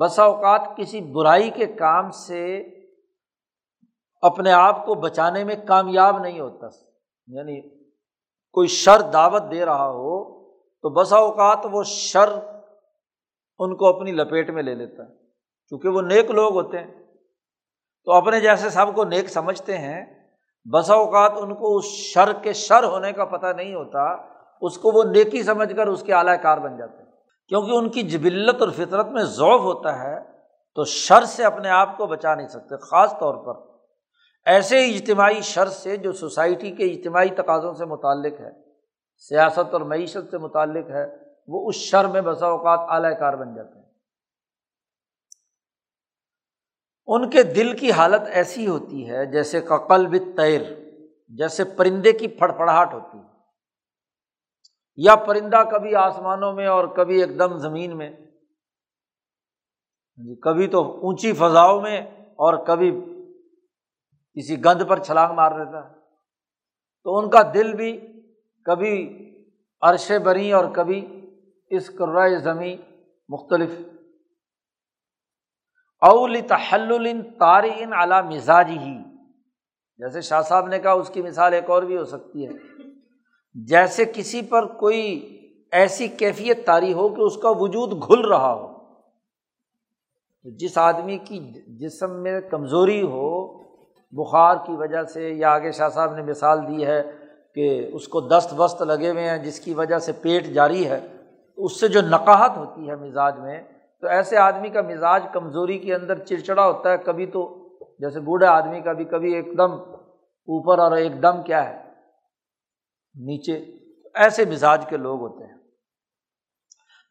بسا اوقات کسی برائی کے کام سے اپنے آپ کو بچانے میں کامیاب نہیں ہوتا۔ یعنی کوئی شر دعوت دے رہا ہو تو بسا اوقات وہ شر ان کو اپنی لپیٹ میں لے لیتا ہے کیونکہ وہ نیک لوگ ہوتے ہیں۔ تو اپنے جیسے سب کو نیک سمجھتے ہیں، بسا اوقات ان کو اس شر کے شر ہونے کا پتہ نہیں ہوتا، اس کو وہ نیکی سمجھ کر اس کے اعلی کار بن جاتے ہیں۔ کیونکہ ان کی جبلت اور فطرت میں ذوف ہوتا ہے، تو شر سے اپنے آپ کو بچا نہیں سکتے، خاص طور پر۔ ایسے اجتماعی شر سے جو سوسائٹی کے اجتماعی تقاضوں سے متعلق ہے، سیاست اور معیشت سے متعلق ہے وہ اس شر میں بسا اوقات اعلی کار بن جاتے ہیں۔ ان کے دل کی حالت ایسی ہوتی ہے جیسے کقل بت تیر جیسے پرندے کی پھڑ ہوتی ہے۔ یا پرندہ کبھی آسمانوں میں اور کبھی ایک دم زمین میں۔ ہاں جی، کبھی تو اونچی فضاؤں میں اور کبھی کسی گند پر چھلانگ مار دیتا ہے۔ تو ان کا دل بھی کبھی عرش بری اور کبھی اس کرائے زمیں مختلف۔ اول تحل تاری ان اعلیٰ مزاجی ہی جیسے شاہ صاحب نے کہا، اس کی مثال ایک اور بھی ہو سکتی ہے۔ جیسے کسی پر کوئی ایسی کیفیت تاری ہو کہ اس کا وجود گھل رہا ہو۔ جس آدمی کی جسم میں کمزوری ہو، بخار کی وجہ سے، یا آگے شاہ صاحب نے مثال دی ہے کہ اس کو دست وست لگے ہوئے ہیں، جس کی وجہ سے پیٹ جاری ہے تو اس سے جو نقاہت ہوتی ہے مزاج میں، تو ایسے آدمی کا مزاج کمزوری کے اندر چڑچڑا ہوتا ہے، کبھی تو جیسے بوڑھے آدمی کا بھی، کبھی ایک دم اوپر اور ایک دم کیا ہے، نیچے، ایسے مزاج کے لوگ ہوتے ہیں۔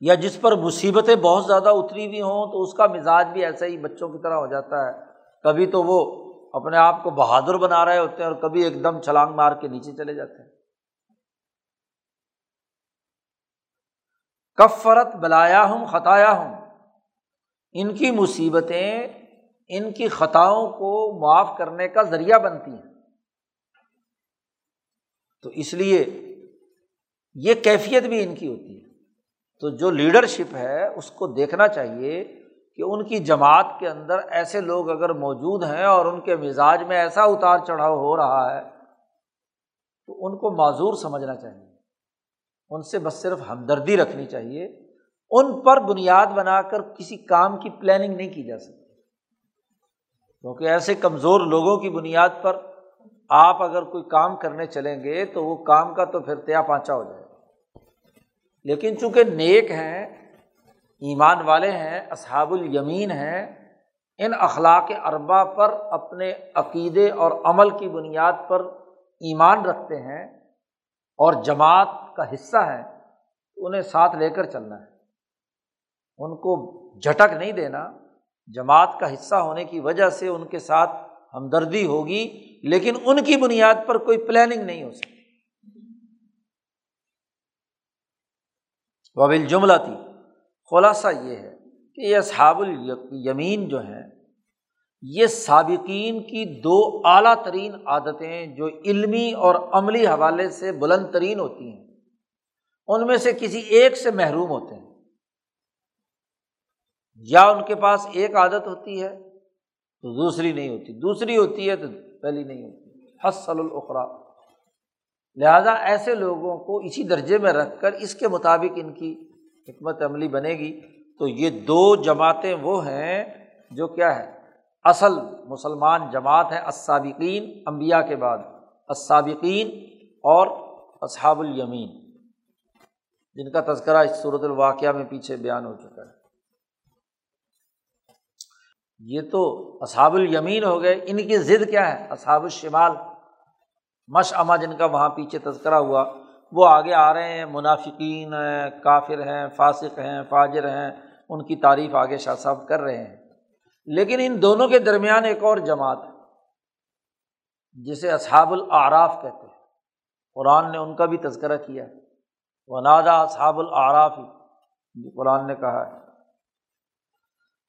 یا جس پر مصیبتیں بہت زیادہ اتری ہوئی ہوں، تو اس کا مزاج بھی ایسا ہی بچوں کی طرح ہو جاتا ہے۔ کبھی تو وہ اپنے آپ کو بہادر بنا رہے ہوتے ہیں اور کبھی ایک دم چھلانگ مار کے نیچے چلے جاتے ہیں۔ کفرت بلایا ہوں خطایا ہوں ان کی مصیبتیں، ان کی خطاؤں کو معاف کرنے کا ذریعہ بنتی ہیں۔ تو اس لیے یہ کیفیت بھی ان کی ہوتی ہے۔ تو جو لیڈرشپ ہے، اس کو دیکھنا چاہیے کہ ان کی جماعت کے اندر ایسے لوگ اگر موجود ہیں اور ان کے مزاج میں ایسا اتار چڑھاؤ ہو رہا ہے، تو ان کو معذور سمجھنا چاہیے۔ ان سے بس صرف ہمدردی رکھنی چاہیے۔ ان پر بنیاد بنا کر کسی کام کی پلاننگ نہیں کی جا سکتی۔ کیونکہ ایسے کمزور لوگوں کی بنیاد پر آپ اگر کوئی کام کرنے چلیں گے تو وہ کام کا تو پھر تیا پانچا ہو جائے۔ لیکن چونکہ نیک ہیں، ایمان والے ہیں، اصحاب الیمین ہیں، ان اخلاق اربا پر اپنے عقیدے اور عمل کی بنیاد پر ایمان رکھتے ہیں۔ اور جماعت کا حصہ ہیں انہیں ساتھ لے کر چلنا ہے۔ ان کو جھٹک نہیں دینا۔ جماعت کا حصہ ہونے کی وجہ سے ان کے ساتھ ہمدردی ہوگی، لیکن ان کی بنیاد پر کوئی پلاننگ نہیں ہو سکتی۔ وبل جملہ تھی خلاصہ یہ ہے کہ یہ اصحاب الیمین جو ہیں یہ سابقین کی دو اعلیٰ ترین عادتیں جو علمی اور عملی حوالے سے بلند ترین ہوتی ہیں۔ ان میں سے کسی ایک سے محروم ہوتے ہیں۔ یا ان کے پاس ایک عادت ہوتی ہے تو دوسری نہیں ہوتی۔ دوسری ہوتی ہے تو پہلی نہیں ہوتی۔ حسل الخرا لہٰذا ایسے لوگوں کو اسی درجے میں رکھ کر اس کے مطابق ان کی حکمت عملی بنے گی۔ تو یہ دو جماعتیں وہ ہیں جو کیا ہے؟ اصل مسلمان جماعت ہیں اسابقین امبیا کے بعد۔ اسابقین اور اصحاب الیمین۔ جن کا تذکرہ اس صورت الواقعہ میں پیچھے بیان ہو چکا ہے۔ یہ تو اصحاب الیمین ہو گئے۔ ان کی ضد کیا ہے؟ اصحاب الشمال۔ مش اما جن کا وہاں پیچھے تذکرہ ہوا، وہ آگے آ رہے ہیں، منافقین ہیں، کافر ہیں، فاسق ہیں، فاجر ہیں۔ ان کی تعریف آگے شاہ صاحب کر رہے ہیں۔ لیکن ان دونوں کے درمیان ایک اور جماعت ہے، جسے اصحاب العراف کہتے ہیں۔ قرآن نے ان کا بھی تذکرہ کیا ہے۔ وہ نادا اصحاب العراف ہی قرآن نے کہا ہے۔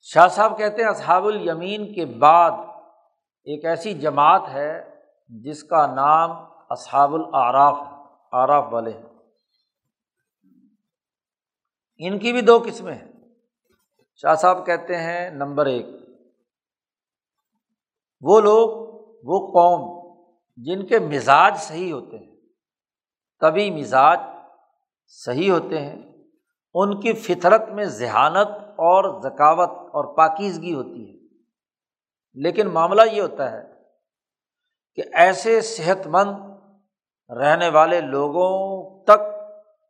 شاہ صاحب کہتے ہیں، اصحاب الیمین کے بعد ایک ایسی جماعت ہے جس کا نام اصحاب العراف آراف والے ہیں۔ ان کی بھی دو قسمیں ہیں۔ شاہ صاحب کہتے ہیں، نمبر ایک وہ لوگ، وہ قوم جن کے مزاج صحیح ہوتے ہیں کبھی مزاج صحیح ہوتے ہیں، ان کی فطرت میں ذہانت اور ذکاوت اور پاکیزگی ہوتی ہے۔ لیکن معاملہ یہ ہوتا ہے کہ ایسے صحت مند رہنے والے لوگوں تک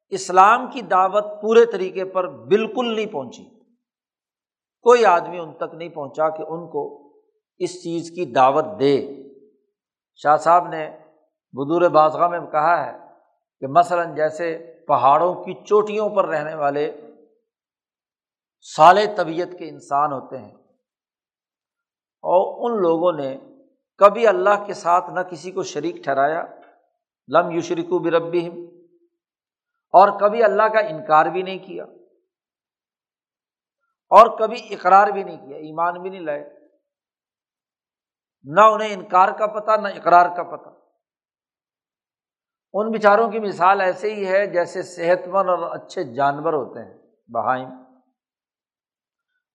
اسلام کی دعوت پورے طریقے پر بالکل نہیں پہنچی۔ کوئی آدمی ان تک نہیں پہنچا کہ ان کو اس چیز کی دعوت دے۔ شاہ صاحب نے بدور بازگاہ میں کہا ہے کہ مثلاً جیسے پہاڑوں کی چوٹیوں پر رہنے والے سال طبیعت کے انسان ہوتے ہیں اور ان لوگوں نے کبھی اللہ کے ساتھ نہ کسی کو شریک ٹھہرایا، لم یو بربی اور کبھی اللہ کا انکار بھی نہیں کیا، اور کبھی اقرار بھی نہیں کیا، ایمان بھی نہیں لائے۔ نہ انہیں انکار کا پتہ نہ اقرار کا پتہ ان بیچاروں کی مثال ایسے ہی ہے جیسے صحت مند اور اچھے جانور ہوتے ہیں بہائم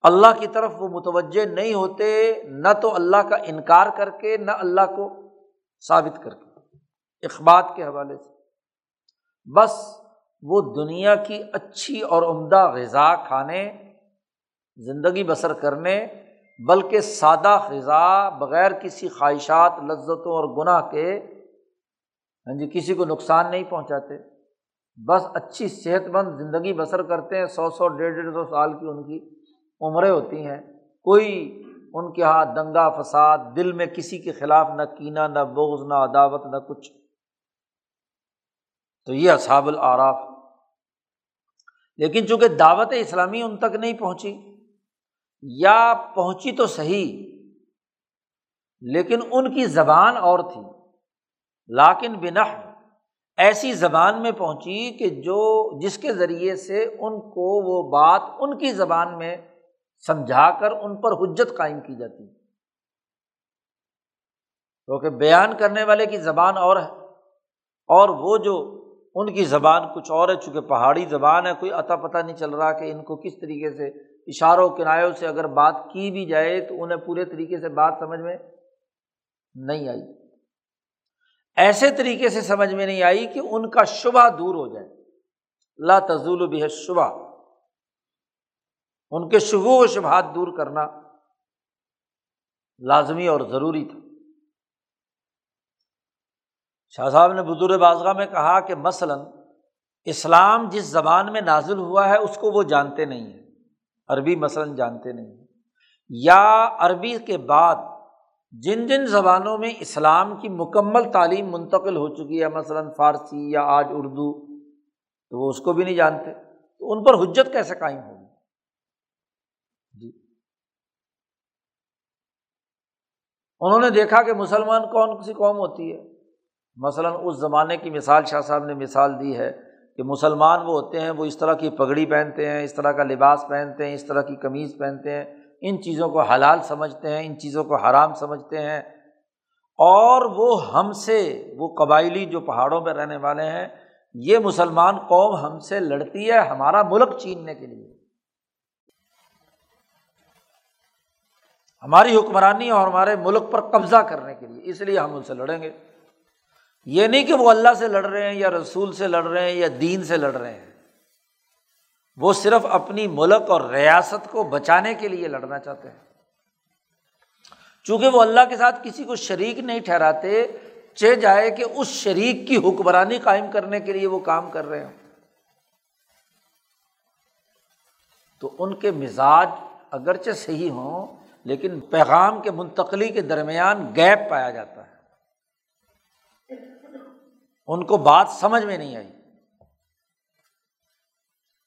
اللہ کی طرف وہ متوجہ نہیں ہوتے، نہ تو اللہ کا انکار کر کے، نہ اللہ کو ثابت کر کے۔ اخبات کے حوالے سے۔ بس وہ دنیا کی اچھی اور عمدہ غذا کھانے، زندگی بسر کرنے بلکہ سادہ غذا بغیر کسی خواہشات، لذتوں اور گناہ کے ہاں جی کسی کو نقصان نہیں پہنچاتے۔ بس اچھی صحت مند زندگی بسر کرتے ہیں، سو سو، ڈیڑھ ڈیڑھ سو سال کی ان کی عمریں ہوتی ہیں۔ کوئی ان کے یہاں دنگا فساد، دل میں کسی کے خلاف نہ کینا، نہ بوز نہ عداوت، نہ کچھ۔ تو یہ اصحاب العراف لیکن چونکہ دعوت اسلامی ان تک نہیں پہنچی یا پہنچی تو صحیح، لیکن ان کی زبان اور تھی۔ لاکن بنح ایسی زبان میں پہنچی کہ جو، جس کے ذریعے سے ان کو وہ بات ان کی زبان میں سمجھا کر ان پر حجت قائم کی جاتی۔ کیونکہ بیان کرنے والے کی زبان اور ہے، اور وہ جو ان کی زبان کچھ اور ہے، چونکہ پہاڑی زبان ہے، کوئی عطا پتہ نہیں چل رہا کہ ان کو کس طریقے سے اشاروں کنایوں سے اگر بات کی بھی جائے تو انہیں پورے طریقے سے بات سمجھ میں نہیں آئی۔ ایسے طریقے سے سمجھ میں نہیں آئی کہ ان کا شبہ دور ہو جائے۔ اللہ تزول بھی ہے شبہ ان کے شبو و شبہات دور کرنا لازمی اور ضروری تھا۔ شاہ صاحب نے بزرگ بازگاہ میں کہا کہ مثلاً اسلام جس زبان میں نازل ہوا ہے اس کو وہ جانتے نہیں ہیں۔ عربی مثلاً جانتے نہیں یا عربی کے بعد جن جن زبانوں میں اسلام کی مکمل تعلیم منتقل ہو چکی ہے، مثلاً فارسی یا آج اردو، تو وہ اس کو بھی نہیں جانتے۔ تو ان پر حجت کیسے قائم ہوگی؟ جی۔ انہوں نے دیکھا کہ مسلمان کون سی قوم ہوتی ہے۔ مثلاً اس زمانے کی مثال شاہ صاحب نے مثال دی ہے۔ کہ مسلمان وہ ہوتے ہیں، وہ اس طرح کی پگڑی پہنتے ہیں، اس طرح کا لباس پہنتے ہیں، اس طرح کی قمیض پہنتے ہیں، ان چیزوں کو حلال سمجھتے ہیں، ان چیزوں کو حرام سمجھتے ہیں۔ اور وہ ہم سے، وہ قبائلی جو پہاڑوں پہ رہنے والے ہیں، یہ مسلمان قوم ہم سے لڑتی ہے ہمارا ملک چیننے کے لیے۔ ہماری حکمرانی اور ہمارے ملک پر قبضہ کرنے کے لیے، اس لیے ہم ان سے لڑیں گے۔ یہ نہیں کہ وہ اللہ سے لڑ رہے ہیں یا رسول سے لڑ رہے ہیں یا دین سے لڑ رہے ہیں۔ وہ صرف اپنی ملک اور ریاست کو بچانے کے لیے لڑنا چاہتے ہیں۔ چونکہ وہ اللہ کے ساتھ کسی کو شریک نہیں ٹھہراتے چہ جائے کہ اس شریک کی حکمرانی قائم کرنے کے لیے وہ کام کر رہے ہوں۔ تو ان کے مزاج اگرچہ صحیح ہوں، لیکن پیغام کے منتقلی کے درمیان گیپ پایا جاتا ہے۔ ان کو بات سمجھ میں نہیں آئی۔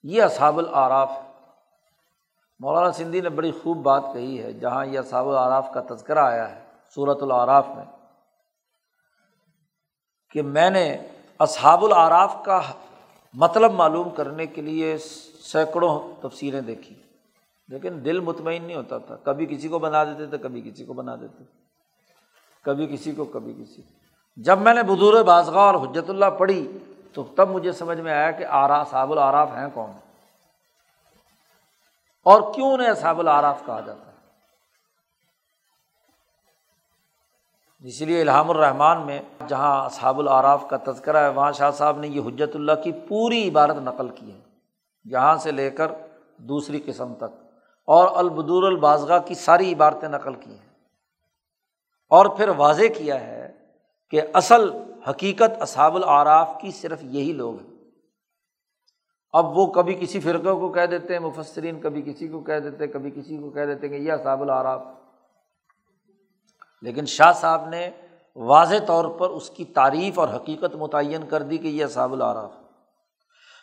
یہ اصحاب العراف مولانا سندھی نے بڑی خوب بات کہی ہے، جہاں یہ اصحاب العراف کا تذکرہ آیا ہے صورت العراف میں، کہ میں نے اصحاب العراف کا مطلب معلوم کرنے کے لیے سینکڑوں تفصیلیں دیکھی۔ لیکن دل مطمئن نہیں ہوتا تھا۔ کبھی کسی کو بنا دیتے تھے، کبھی کسی کو بنا دیتے کبھی کسی کو، کبھی کسی کو۔ جب میں نے بدور بازگاہ اور حجرت اللہ پڑھی تو تب مجھے سمجھ میں آیا کہ آرا صاب العراف ہیں کون؟ اور کیوں انہیں صاب العراف کہا جاتا ہے؟ اسی لیے الحام الرحمان میں جہاں صحاب العراف کا تذکرہ ہے، وہاں شاہ صاحب نے یہ حجت اللہ کی پوری عبارت نقل کی ہے۔ یہاں سے لے کر دوسری قسم تک۔ اور البدور البازگاہ کی ساری عبارتیں نقل کی ہیں۔ اور پھر واضح کیا ہے کہ اصل حقیقت اصحاب العراف کی صرف یہی لوگ ہیں۔ اب وہ کبھی کسی فرقے کو کہہ دیتے ہیں، مفسرین کبھی کسی کو کہہ دیتے کبھی کسی کو کہہ دیتے کہ یہ اصحاب العراف لیکن شاہ صاحب نے واضح طور پر اس کی تعریف اور حقیقت متعین کر دی کہ یہ اصحاب العراف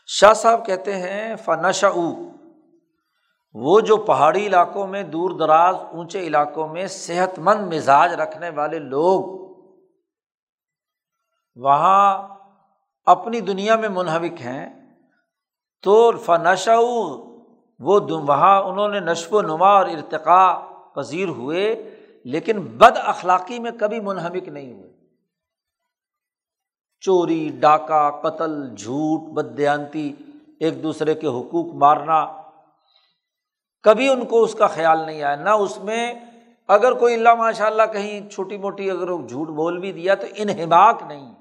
شاہ صاحب کہتے ہیں فنشا وہ جو پہاڑی علاقوں میں دور دراز اونچے علاقوں میں صحت مند مزاج رکھنے والے لوگ وہاں اپنی دنیا میں منہوک ہیں، تو فنشا وہ وہاں انہوں نے نشو و نما اور ارتقاء پذیر ہوئے، لیکن بد اخلاقی میں کبھی منہمک نہیں ہوئے۔ چوری، ڈاکہ، قتل، جھوٹ بدیانتی ایک دوسرے کے حقوق مارنا، کبھی ان کو اس کا خیال نہیں آیا۔ نہ اس میں اگر کوئی اللہ ماشاء اللہ کہیں چھوٹی موٹی اگر وہ جھوٹ بول بھی دیا تو انہماک نہیں۔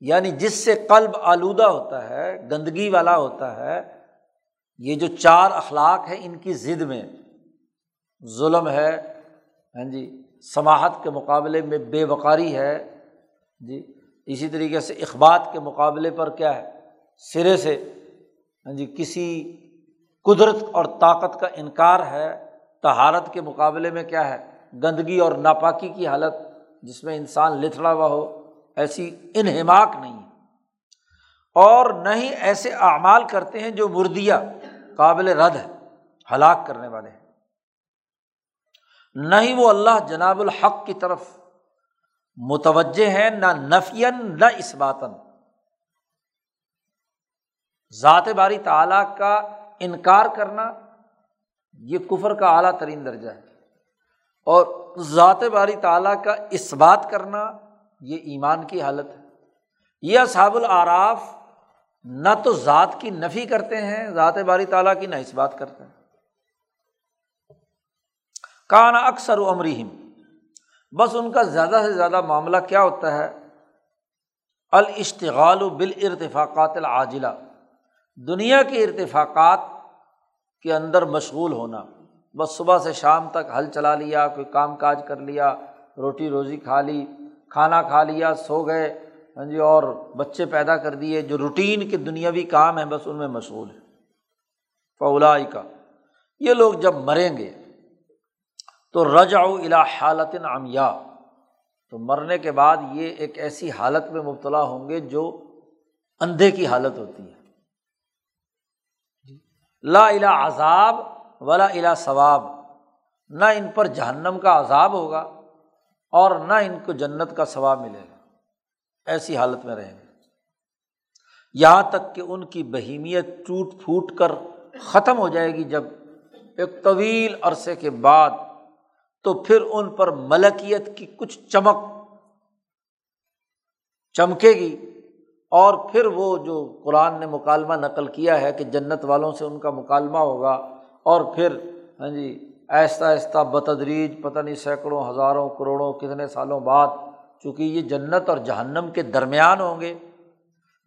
یعنی جس سے قلب آلودہ ہوتا ہے، گندگی والا ہوتا ہے، یہ جو چار اخلاق ہیں ان کی ضد میں ظلم ہے ہاں جی سماہت کے مقابلے میں بے وقاری ہے جی اسی طریقے سے اخبات کے مقابلے پر کیا ہے؟ سرے سے ہاں جی کسی قدرت اور طاقت کا انکار ہے تہارت کے مقابلے میں کیا ہے؟ گندگی اور ناپاکی کی حالت جس میں انسان لتڑا ہوا ہو۔ ایسی انہماک نہیں ہے۔ اور نہ ہی ایسے اعمال کرتے ہیں جو مردیا قابل رد ہے، ہلاک کرنے والے ہیں۔ نہ ہی وہ اللہ جناب الحق کی طرف متوجہ ہیں، نہ نفین نہ اسباتن ذات باری تعالیٰ کا انکار کرنا یہ کفر کا اعلیٰ ترین درجہ ہے۔ اور ذات باری تعالیٰ کا اس بات کرنا یہ ایمان کی حالت ہے۔ یہ اصحاب العراف نہ تو ذات کی نفی کرتے ہیں، ذات باری تعالیٰ کی نہ اس بات کرتے ہیں۔ کانا اکثر و امریم بس ان کا زیادہ سے زیادہ معاملہ کیا ہوتا ہے؟ الاشتغال بال ارتفاقات العاجلہ۔ دنیا کے ارتفاقات کے اندر مشغول ہونا۔ بس صبح سے شام تک حل چلا لیا، کوئی کام کاج کر لیا، روٹی روزی کھا لی کھانا کھا لیا، سو گئے۔ ہاں جی اور بچے پیدا کر دیے۔ جو روٹین کے دنیاوی کام ہیں، بس ان میں مشغول ہے فولائی کا یہ لوگ جب مریں گے، تو رجا الا حالت عمیا۔ تو مرنے کے بعد یہ ایک ایسی حالت میں مبتلا ہوں گے جو اندھے کی حالت ہوتی ہے۔ لا الا عذاب ولا الا ثواب۔ نہ ان پر جہنم کا عذاب ہوگا۔ اور نہ ان کو جنت کا ثواب ملے گا۔ ایسی حالت میں رہیں گے۔ یہاں تک کہ ان کی بہیمیت ٹوٹ پھوٹ کر ختم ہو جائے گی جب ایک طویل عرصے کے بعد تو پھر ان پر ملکیت کی کچھ چمک چمکے گی اور پھر وہ جو قرآن نے مکالمہ نقل کیا ہے کہ جنت والوں سے ان کا مکالمہ ہوگا اور پھر ہاں جی آہستہ آہستہ بتدریج پتہ نہیں سینکڑوں، ہزاروں، کروڑوں، کتنے سالوں بعد چونکہ یہ جنت اور جہنم کے درمیان ہوں گے۔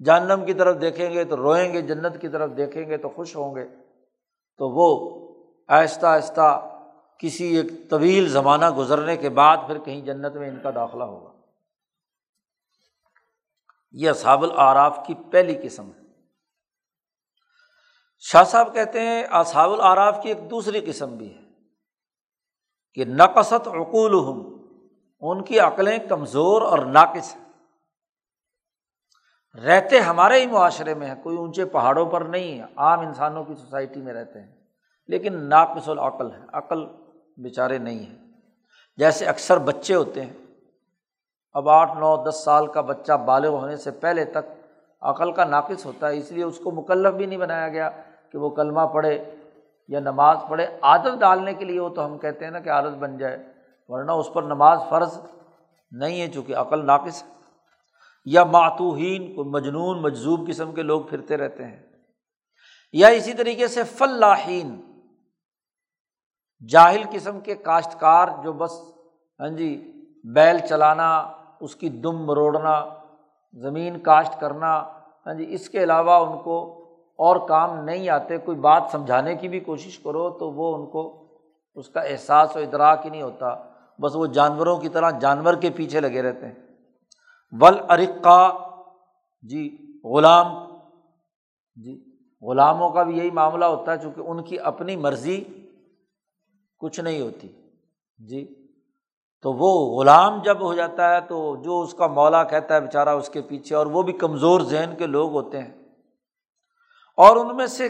جہنم کی طرف دیکھیں گے تو روئیں گے، جنت کی طرف دیکھیں گے تو خوش ہوں گے۔ تو وہ آہستہ آہستہ کسی ایک طویل زمانہ گزرنے کے بعد پھر کہیں جنت میں ان کا داخلہ ہوگا۔ یہ اصحاب العراف کی پہلی قسم ہے۔ شاہ صاحب کہتے ہیں اصحاب العراف کی ایک دوسری قسم بھی ہے۔ کہ نقصت عقول ہوں ان کی عقلیں کمزور اور ناقص ہیں۔ رہتے ہمارے ہی معاشرے میں ہیں، کوئی اونچے پہاڑوں پر نہیں ہے، عام انسانوں کی سوسائٹی میں رہتے ہیں۔ لیکن ناقص العقل ہے عقل بیچارے نہیں ہیں۔ جیسے اکثر بچے ہوتے ہیں، اب آٹھ، نو، دس سال کا بچہ بالغ ہونے سے پہلے تک عقل کا ناقص ہوتا ہے، اس لیے اس کو مکلف بھی نہیں بنایا گیا کہ وہ کلمہ پڑھے۔ یا نماز پڑھے، عادت ڈالنے کے لیے وہ تو ہم کہتے ہیں نا کہ عادت بن جائے، ورنہ اس پر نماز فرض نہیں ہے چونکہ عقل ناقص ہے۔ یا معتوہین کو مجنون مجزوب قسم کے لوگ پھرتے رہتے ہیں۔ یا اسی طریقے سے فلاحین، جاہل قسم کے کاشتکار جو بس ہاں جی بیل چلانا، اس کی دم مروڑنا، زمین کاشت کرنا ہاں جی اس کے علاوہ ان کو اور کام نہیں آتے، کوئی بات سمجھانے کی بھی کوشش کرو تو وہ ان کو اس کا احساس و ادراک ہی نہیں ہوتا۔ بس وہ جانوروں کی طرح جانور کے پیچھے لگے رہتے ہیں۔ ول ارقا جی غلام۔ جی غلاموں کا بھی یہی معاملہ ہوتا ہے، چونکہ ان کی اپنی مرضی کچھ نہیں ہوتی۔ جی تو وہ غلام جب ہو جاتا ہے تو جو اس کا مولا کہتا ہے بیچارہ اس کے پیچھے، اور وہ بھی کمزور ذہن کے لوگ ہوتے ہیں۔ اور ان میں سے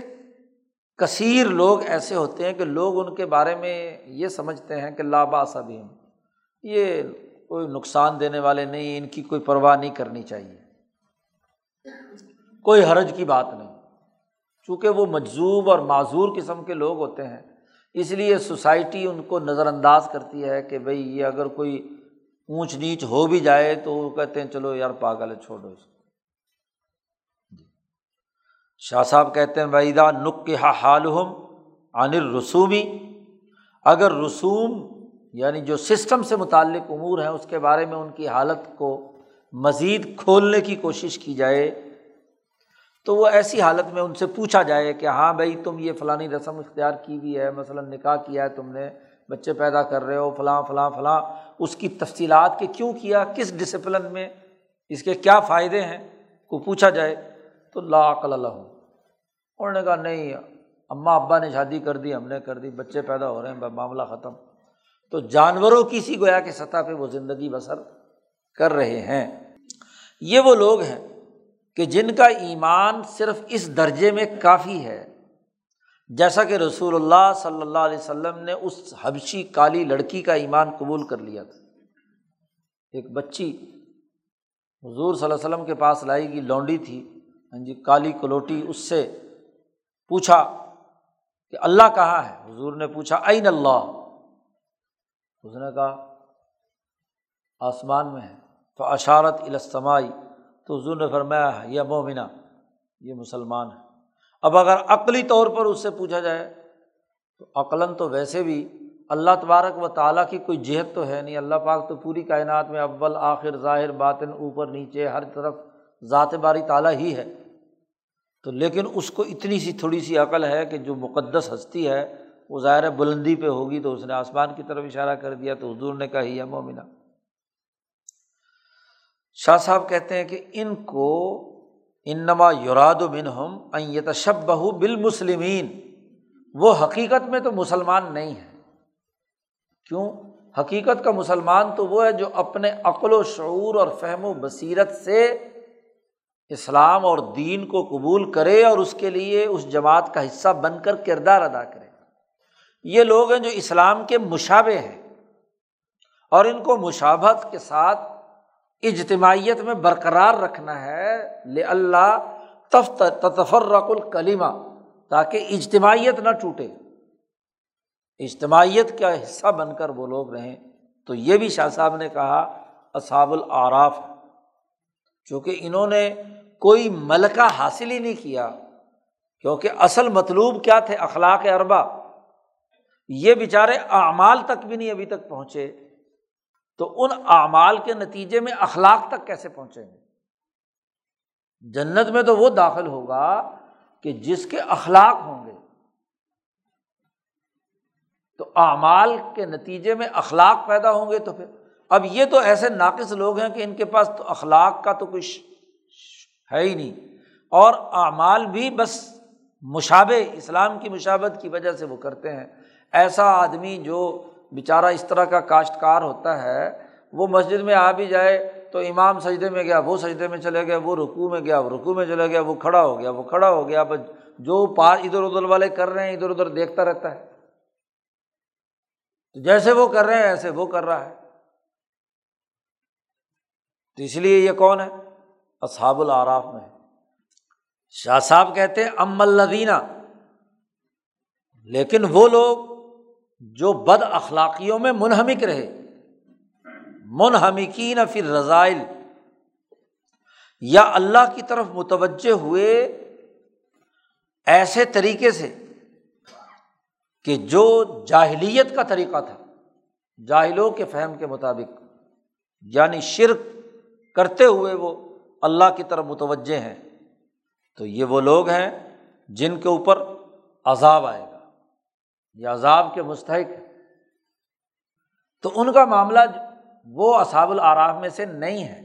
کثیر لوگ ایسے ہوتے ہیں کہ لوگ ان کے بارے میں یہ سمجھتے ہیں کہ لاباس ابھی یہ کوئی نقصان دینے والے نہیں، ان کی کوئی پرواہ نہیں کرنی چاہیے۔ کوئی حرج کی بات نہیں۔ چونکہ وہ مجزوب اور معذور قسم کے لوگ ہوتے ہیں، اس لیے سوسائٹی ان کو نظر انداز کرتی ہے کہ بھائی یہ اگر کوئی اونچ نیچ ہو بھی جائے تو وہ کہتے ہیں، چلو یار پاگل ہے، چھوڑو اس کو۔ شاہ صاحب کہتے ہیں ویدا نک کے حال عن رسومی اگر رسوم یعنی جو سسٹم سے متعلق امور ہیں، اس کے بارے میں ان کی حالت کو مزید کھولنے کی کوشش کی جائے، تو وہ ایسی حالت میں ان سے پوچھا جائے کہ ہاں بھائی، تم یہ فلانی رسم اختیار کی بھی ہے، مثلاً نکاح کیا ہے تم نے، بچے پیدا کر رہے ہو، فلاں فلاں فلاں، اس کی تفصیلات کے کیوں کیا، کس ڈسپلن میں، اس کے کیا فائدے ہیں، کو پوچھا جائے، تو لا عقل اللہ انہوں نے کہا، نہیں، اماں ابا نے شادی کر دی، ہم نے کر دی، بچے پیدا ہو رہے ہیں، معاملہ ختم. تو جانوروں کی سی گویا کہ سطح پہ وہ زندگی بسر کر رہے ہیں۔ یہ وہ لوگ ہیں کہ جن کا ایمان صرف اس درجے میں کافی ہے، جیسا کہ رسول اللہ صلی اللہ علیہ وسلم نے اس حبشی کالی لڑکی کا ایمان قبول کر لیا تھا۔ ایک بچی حضور صلی اللہ علیہ وسلم کے پاس لائی گی لونڈی تھی ہاں جی کالی کلوٹی، اس سے پوچھا کہ اللہ کہاں ہے؟ حضور نے پوچھا عین اللہ؟ اس نے کہا، آسمان میں ہے. تو اشارت الاسمائی تو حضور نے فرمایا، یہ مومنا یہ مسلمان ہے. اب اگر عقلی طور پر اس سے پوچھا جائے، تو عقلاً تو ویسے بھی اللہ تبارک و تعالیٰ کی کوئی جہت تو ہے نہیں۔ اللہ پاک تو پوری کائنات میں اول، آخر، ظاہر، باطن، اوپر، نیچے، ہر طرف ذات باری تعالیٰ ہی ہے۔ تو لیکن اس کو اتنی سی تھوڑی سی عقل ہے کہ جو مقدس ہستی ہے، وہ ظاہر بلندی پہ ہوگی تو اس نے آسمان کی طرف اشارہ کر دیا تو حضور نے کہا، ہی ہے مومنہ. شاہ صاحب کہتے ہیں کہ ان کو انما یوراد و منہم تشب بہو بالمسلمین۔ وہ حقیقت میں تو مسلمان نہیں ہے کیوں؟ حقیقت کا مسلمان تو وہ ہے جو اپنے عقل و شعور اور فہم و بصیرت سے اسلام اور دین کو قبول کرے اور اس کے لیے اس جماعت کا حصہ بن کر کردار ادا کرے۔ یہ لوگ ہیں جو اسلام کے مشابے ہیں اور ان کو مشابت کے ساتھ اجتماعیت میں برقرار رکھنا ہے۔ لے اللہ تفت تفرق الکلیمہ تاکہ اجتماعیت نہ ٹوٹے۔ اجتماعیت کا حصہ بن کر وہ لوگ رہیں۔ تو یہ بھی شاہ صاحب نے کہا، اصحاب العراف چونکہ انہوں نے کوئی ملکہ حاصل ہی نہیں کیا، کیونکہ اصل مطلوب کیا تھے؟ اخلاق اربا یہ بیچارے اعمال تک بھی نہیں ابھی تک پہنچے، تو ان اعمال کے نتیجے میں اخلاق تک کیسے پہنچیں گے؟ جنت میں تو وہ داخل ہوگا کہ جس کے اخلاق ہوں گے۔ تو اعمال کے نتیجے میں اخلاق پیدا ہوں گے تو پھر، اب یہ تو ایسے ناقص لوگ ہیں کہ ان کے پاس تو اخلاق کا تو کچھ ہے ہی نہیں۔ اور اعمال بھی بس مشابے اسلام کی مشابت کی وجہ سے وہ کرتے ہیں۔ ایسا آدمی جو بیچارہ اس طرح کا کاشتکار ہوتا ہے، وہ مسجد میں آ بھی جائے تو امام سجدے میں گیا، وہ سجدے میں چلے گیا وہ رکو میں گیا، وہ رکو میں چلے گیا، وہ کھڑا ہو گیا، وہ کھڑا ہو گیا۔ بس جو پار ادھر ادھر والے کر رہے ہیں، ادھر ادھر دیکھتا رہتا ہے۔ تو جیسے وہ کر رہے ہیں، ایسے وہ کر رہا ہے۔ تو اس لیے یہ کون ہے؟ اصحاب العراف میں شاہ صاحب کہتے ہیں ام الدینہ لیکن وہ لوگ جو بد اخلاقیوں میں منہمک رہے۔ منہمکین پھر رضائل یا اللہ کی طرف متوجہ ہوئے ایسے طریقے سے کہ جو جاہلیت کا طریقہ تھا۔ جاہلوں کے فہم کے مطابق یعنی شرک کرتے ہوئے وہ اللہ کی طرف متوجہ ہیں، تو یہ وہ لوگ ہیں جن کے اوپر عذاب آئے گا۔ یہ عذاب کے مستحق ہے تو ان کا معاملہ وہ اصاب العراف میں سے نہیں ہے۔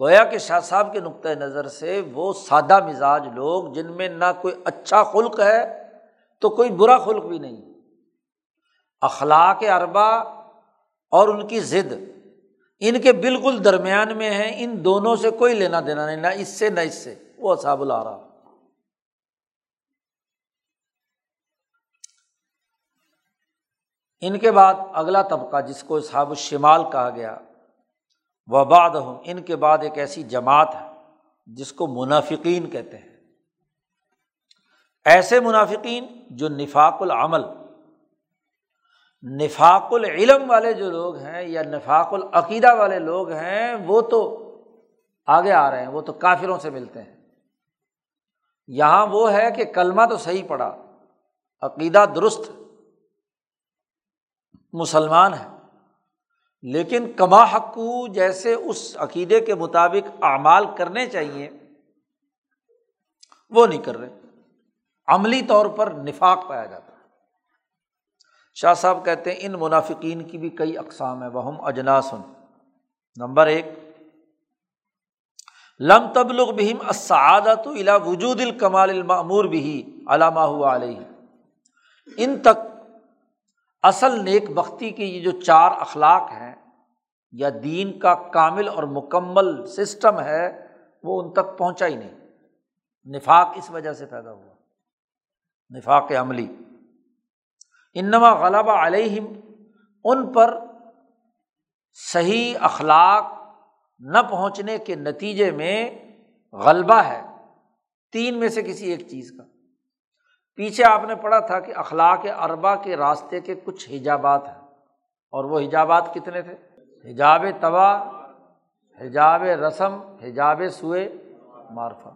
گویا کہ شاہ صاحب کے نقطۂ نظر سے وہ سادہ مزاج لوگ جن میں نہ کوئی اچھا خلق ہے تو کوئی برا خلق بھی نہیں۔ اخلاق اربا اور ان کی ضد۔ ان کے بالکل درمیان میں ہیں، ان دونوں سے کوئی لینا دینا نہیں، نہ اس سے نہ اس سے۔ وہ اصاب العراف ان کے بعد اگلا طبقہ جس کو صحاب الشمال کہا گیا وباد ہوں ان کے بعد ایک ایسی جماعت ہے جس کو منافقین کہتے ہیں۔ ایسے منافقین جو نفاق العمل نفاق العلم والے جو لوگ ہیں یا نفاق العقیدہ والے لوگ ہیں، وہ تو آگے آ رہے ہیں، وہ تو کافروں سے ملتے ہیں۔ یہاں وہ ہے کہ کلمہ تو صحیح پڑا عقیدہ درست مسلمان ہے، لیکن کما حقو جیسے اس عقیدے کے مطابق اعمال کرنے چاہیے، وہ نہیں کر رہے۔ عملی طور پر نفاق پایا جاتا ہے۔ شاہ صاحب کہتے ہیں، ان منافقین کی بھی کئی اقسام ہے وہ اجناسن۔ نمبر ایک، لم تبلغ بہم اسعادت الا وجود الکمال المعمور بھی علامہ ہوا علیہ۔ ان تک اصل نیک بختی کی یہ جو چار اخلاق ہیں، یا دین کا کامل اور مکمل سسٹم ہے، وہ ان تک پہنچا ہی نہیں۔ نفاق اس وجہ سے پیدا ہوا۔ نفاق عملی۔ انما غلبہ علیہم، ان پر صحیح اخلاق نہ پہنچنے کے نتیجے میں غلبہ ہے، تین میں سے کسی ایک چیز کا۔ پیچھے آپ نے پڑھا تھا کہ اخلاق اربا کے راستے کے کچھ حجابات ہیں، اور وہ حجابات کتنے تھے؟ حجاب طبع حجاب رسم، حجاب سوئے معرفہ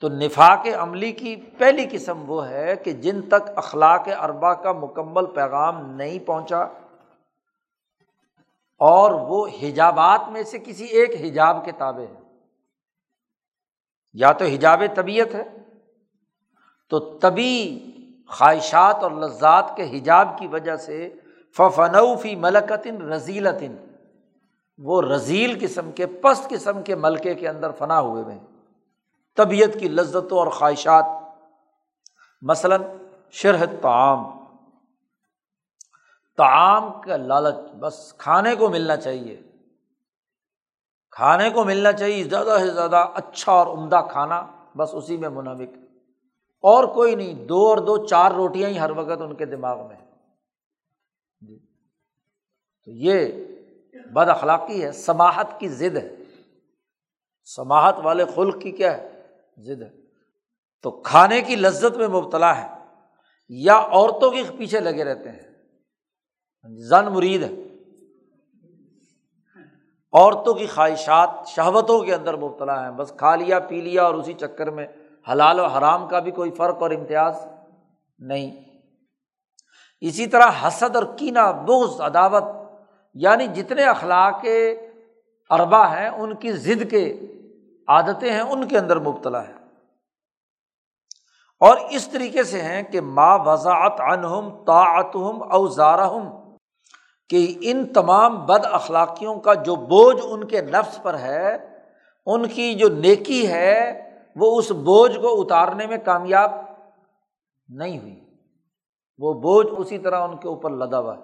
تو نفاق عملی کی پہلی قسم وہ ہے کہ جن تک اخلاق اربا کا مکمل پیغام نہیں پہنچا اور وہ حجابات میں سے کسی ایک حجاب کے تابے ہے یا تو حجاب طبیعت ہے، تو طبی خواہشات اور لذات کے حجاب کی وجہ سے ففنوفی ملکتن رضیلتن وہ رضیل قسم کے، پست قسم کے ملکے کے اندر فنا ہوئے ہوئے ہیں۔ طبیعت کی لذتوں اور خواہشات۔ مثلاً شرح تعام تعام کا لالچ، بس کھانے کو ملنا چاہیے۔ کھانے کو ملنا چاہیے، زیادہ سے زیادہ اچھا اور عمدہ کھانا، بس اسی میں منہمک اور کوئی نہیں، دو اور دو، چار روٹیاں ہی ہر وقت ان کے دماغ میں۔ جی۔ تو یہ بد اخلاقی ہے سماہت کی ضد ہے۔ سماہت والے خلق کی کیا ہے؟ ضد ہے۔ تو کھانے کی لذت میں مبتلا ہے یا عورتوں کے پیچھے لگے رہتے ہیں۔ ہاں جی، زن مرید ہے۔ عورتوں کی خواہشات شہوتوں کے اندر مبتلا ہیں۔ بس کھا لیا، پی لیا اور اسی چکر میں حلال و حرام کا بھی کوئی فرق اور امتیاز نہیں۔ اسی طرح حسد اور کینا بغض، عداوت یعنی جتنے اخلاق اربا ہیں، ان کی ضد کے عادتیں ہیں، ان کے اندر مبتلا ہے۔ اور اس طریقے سے ہیں کہ ماں وضاحت انہم طاعتہم اوزارہم کہ ان تمام بد اخلاقیوں کا جو بوجھ ان کے نفس پر ہے، ان کی جو نیکی ہے، وہ اس بوجھ کو اتارنے میں کامیاب نہیں ہوئی۔ وہ بوجھ اسی طرح ان کے اوپر لدا ہوا ہے۔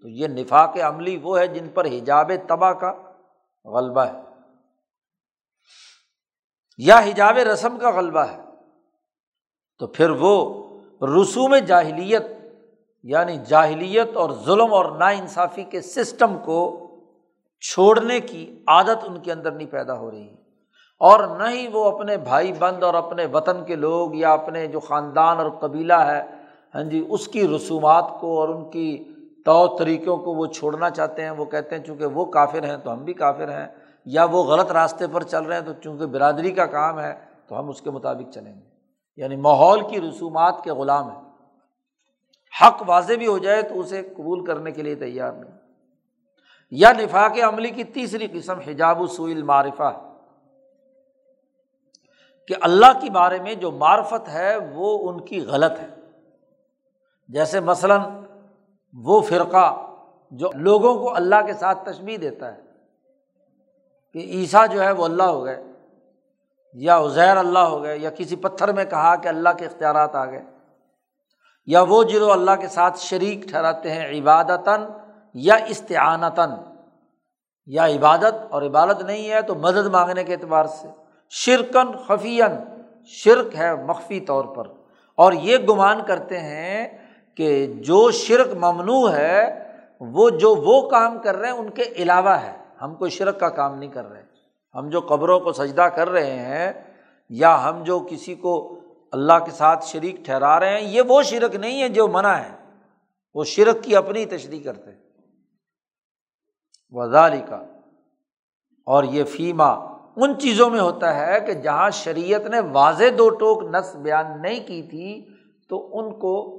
تو یہ نفاق عملی وہ ہے جن پر حجاب تباہ کا غلبہ ہے۔ یا حجاب رسم کا غلبہ ہے۔ تو پھر وہ رسوم جاہلیت یعنی جاہلیت اور ظلم اور نا انصافی کے سسٹم کو چھوڑنے کی عادت ان کے اندر نہیں پیدا ہو رہی۔ اور نہ ہی وہ اپنے بھائی بند اور اپنے وطن کے لوگ یا اپنے جو خاندان اور قبیلہ ہے ہاں جی اس کی رسومات کو اور ان کی طور طریقوں کو وہ چھوڑنا چاہتے ہیں۔ وہ کہتے ہیں چونکہ وہ کافر ہیں تو ہم بھی کافر ہیں۔ یا وہ غلط راستے پر چل رہے ہیں تو چونکہ برادری کا کام ہے تو ہم اس کے مطابق چلیں گے۔ یعنی ماحول کی رسومات کے غلام ہیں۔ حق واضح بھی ہو جائے تو اسے قبول کرنے کے لیے تیار نہیں۔ یا نفاق عملی کی تیسری قسم حجاب سوئل معرفہ کہ اللہ کے بارے میں جو معرفت ہے وہ ان کی غلط ہے۔ جیسے مثلاً وہ فرقہ جو لوگوں کو اللہ کے ساتھ تشبیح دیتا ہے۔ کہ عیسیٰ جو ہے وہ اللہ ہو گئے، یا عزیر اللہ ہو گئے، یا کسی پتھر میں کہا کہ اللہ کے اختیارات آ گئے، یا وہ جو اللہ کے ساتھ شریک ٹھہراتے ہیں عبادتاً یا استعانتاً۔ یا عبادت اور عبادت نہیں ہے تو مدد مانگنے کے اعتبار سے۔ شرکن خفین شرک ہے مخفی طور پر۔ اور یہ گمان کرتے ہیں کہ جو شرک ممنوع ہے، وہ جو وہ کام کر رہے ہیں، ان کے علاوہ ہے۔ ہم کوئی شرک کا کام نہیں کر رہے۔ ہم جو قبروں کو سجدہ کر رہے ہیں یا ہم جو کسی کو اللہ کے ساتھ شریک ٹھہرا رہے ہیں، یہ وہ شرک نہیں ہے جو منع ہے۔ وہ شرک کی اپنی تشریح کرتے وزاری کا اور یہ فیما ان چیزوں میں ہوتا ہے کہ جہاں شریعت نے واضح دو ٹوک نس بیان نہیں کی تھی، تو ان کو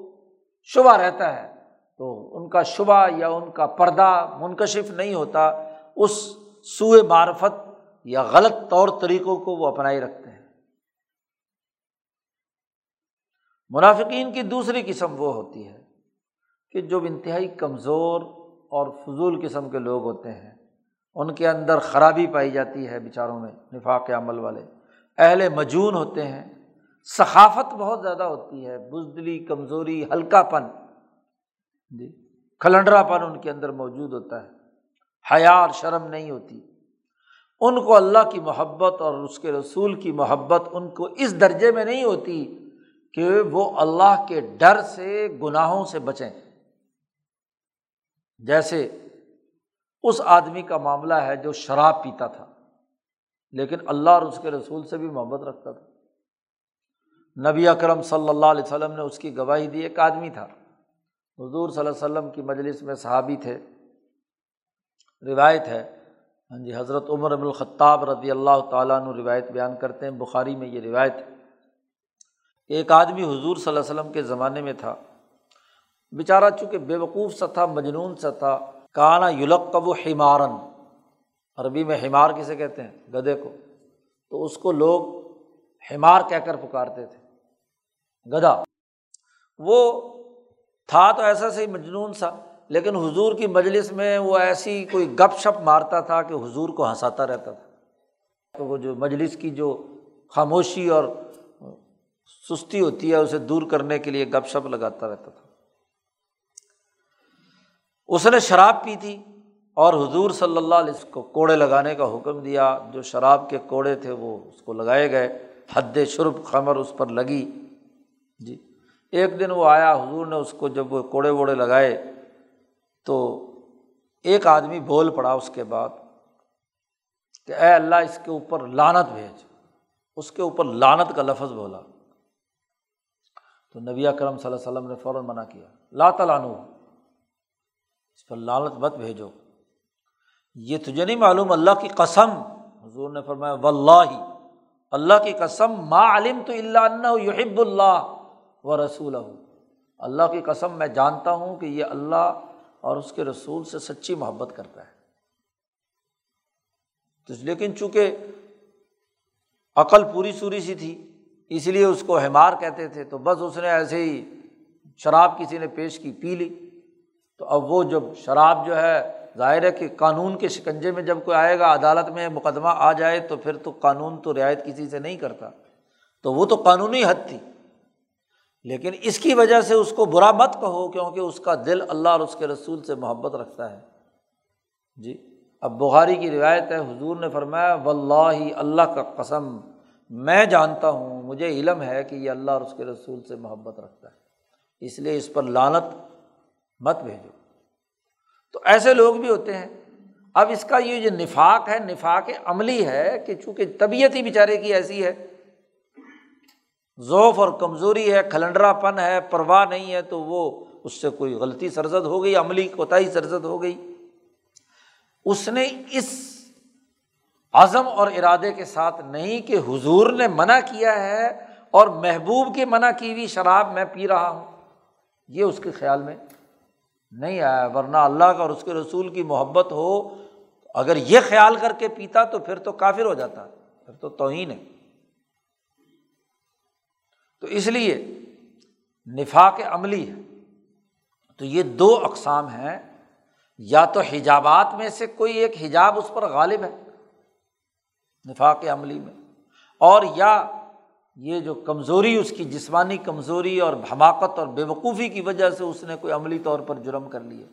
شبہ رہتا ہے۔ تو ان کا شبہ یا ان کا پردہ منکشف نہیں ہوتا۔ اس سوئے معرفت یا غلط طور طریقوں کو وہ اپنائی رکھتے ہیں۔ منافقین کی دوسری قسم وہ ہوتی ہے کہ جو انتہائی کمزور اور فضول قسم کے لوگ ہوتے ہیں، ان کے اندر خرابی پائی جاتی ہے بیچاروں میں، نفاق عمل والے۔ اہل مجون ہوتے ہیں ثقافت بہت زیادہ ہوتی ہے، بزدلی، کمزوری ہلکا پن جی کھلنڈرا پن ان کے اندر موجود ہوتا ہے۔ حیار شرم نہیں ہوتی۔ ان کو اللہ کی محبت اور اس کے رسول کی محبت ان کو اس درجے میں نہیں ہوتی کہ وہ اللہ کے ڈر سے، گناہوں سے بچیں۔ جیسے اس آدمی کا معاملہ ہے جو شراب پیتا تھا، لیکن اللہ اور اس کے رسول سے بھی محبت رکھتا تھا۔ نبی اکرم صلی اللہ علیہ وسلم نے اس کی گواہی دی، ایک آدمی تھا۔ حضور صلی اللہ علیہ وسلم کی مجلس میں صحابی تھے۔ روایت ہے۔ ہاں جی حضرت عمر اب الخطاب رضی اللہ تعالیٰ عنہ روایت بیان کرتے ہیں۔ بخاری میں یہ روایت ہے۔ ایک آدمی حضور صلی اللہ علیہ وسلم کے زمانے میں تھا۔ بیچارہ چونکہ بے وقوف سا تھا، مجنون سا تھا، کانا یلق و حمارن۔ عربی میں حمار کسے کہتے ہیں؟ گدے کو۔ تو اس کو لوگ حمار کہہ کر پکارتے تھے۔ گدا۔ وہ تھا تو ایسا صحیح مجنون سا۔ لیکن حضور کی مجلس میں وہ ایسی کوئی گپ شپ مارتا تھا کہ حضور کو ہنساتا رہتا تھا۔ تو وہ جو مجلس کی جو خاموشی اور سستی ہوتی ہے، اسے دور کرنے کے لیے گپ شپ لگاتا رہتا تھا۔ اس نے شراب پی تھی اور حضور صلی اللہ علیہ وسلم کو کوڑے لگانے کا حکم دیا۔ جو شراب کے کوڑے تھے، وہ اس کو لگائے گئے۔ حد شرب خمر اس پر لگی۔ جی ایک دن وہ آیا، حضور نے اس کو جب وہ کوڑے ووڑے لگائے تو ایک آدمی بول پڑا اس کے بعد کہ اے اللہ اس کے اوپر لانت بھیج۔ اس کے اوپر لانت کا لفظ بولا۔ تو نبی کرم صلی اللہ علیہ وسلم نے فوراً منع کیا۔ لا تلانو اس پر لالت مت بھیجو۔ یہ تجھے نہیں معلوم اللہ کی قسم۔ حضور نے فرمایا و اللہ اللہ کی قسم، ما علم تو اللہ یحب اللہ و رسول اللہ کی قسم میں جانتا ہوں کہ یہ اللہ اور اس کے رسول سے سچی محبت کرتا ہے۔ تو لیکن چونکہ عقل پوری سوری سی تھی، اس لیے اس کو ہمار کہتے تھے، تو بس اس نے ایسے ہی شراب کسی نے پیش کی، پی لی۔ تو اب وہ جب شراب جو ہے، ظاہر ہے کہ قانون کے شکنجے میں جب کوئی آئے گا، عدالت میں مقدمہ آ جائے، تو پھر تو قانون تو رعایت کسی سے نہیں کرتا۔ تو وہ تو قانونی حد تھی۔ لیکن اس کی وجہ سے اس کو برا مت کہو کیونکہ اس کا دل اللہ اور اس کے رسول سے محبت رکھتا ہے۔ جی اب بخاری کی روایت ہے، حضور نے فرمایا و اللہ اللہ کا قسم، میں جانتا ہوں، مجھے علم ہے کہ یہ اللہ اور اس کے رسول سے محبت رکھتا ہے۔ اس لیے اس پر لانت مت بھیجو۔ تو ایسے لوگ بھی ہوتے ہیں۔ اب اس کا یہ جو نفاق ہے، نفاق عملی ہے کہ چونکہ طبیعت ہی بیچارے کی ایسی ہے ذوف اور کمزوری ہے کھلنڈرا پن ہے، پرواہ نہیں ہے، تو وہ اس سے کوئی غلطی سرزد ہو گئی، عملی کوتاہی سرزد ہو گئی۔ اس نے اس عزم اور ارادے کے ساتھ نہیں کہ حضور نے منع کیا ہے اور محبوب کی منع کی ہوئی شراب میں پی رہا ہوں۔ یہ اس کے خیال میں نہیں آیا، ورنہ اللہ کا اور اس کے رسول کی محبت ہو، اگر یہ خیال کر کے پیتا تو پھر تو کافر ہو جاتا، پھر تو توہین ہے۔ تو اس لیے نفاق عملی ہے۔ تو یہ دو اقسام ہیں۔ یا تو حجابات میں سے کوئی ایک حجاب اس پر غالب ہے نفاق عملی میں، اور یا یہ جو کمزوری، اس کی جسمانی کمزوری اور حماقت اور بے وقوفی کی وجہ سے اس نے کوئی عملی طور پر جرم کر لیا۔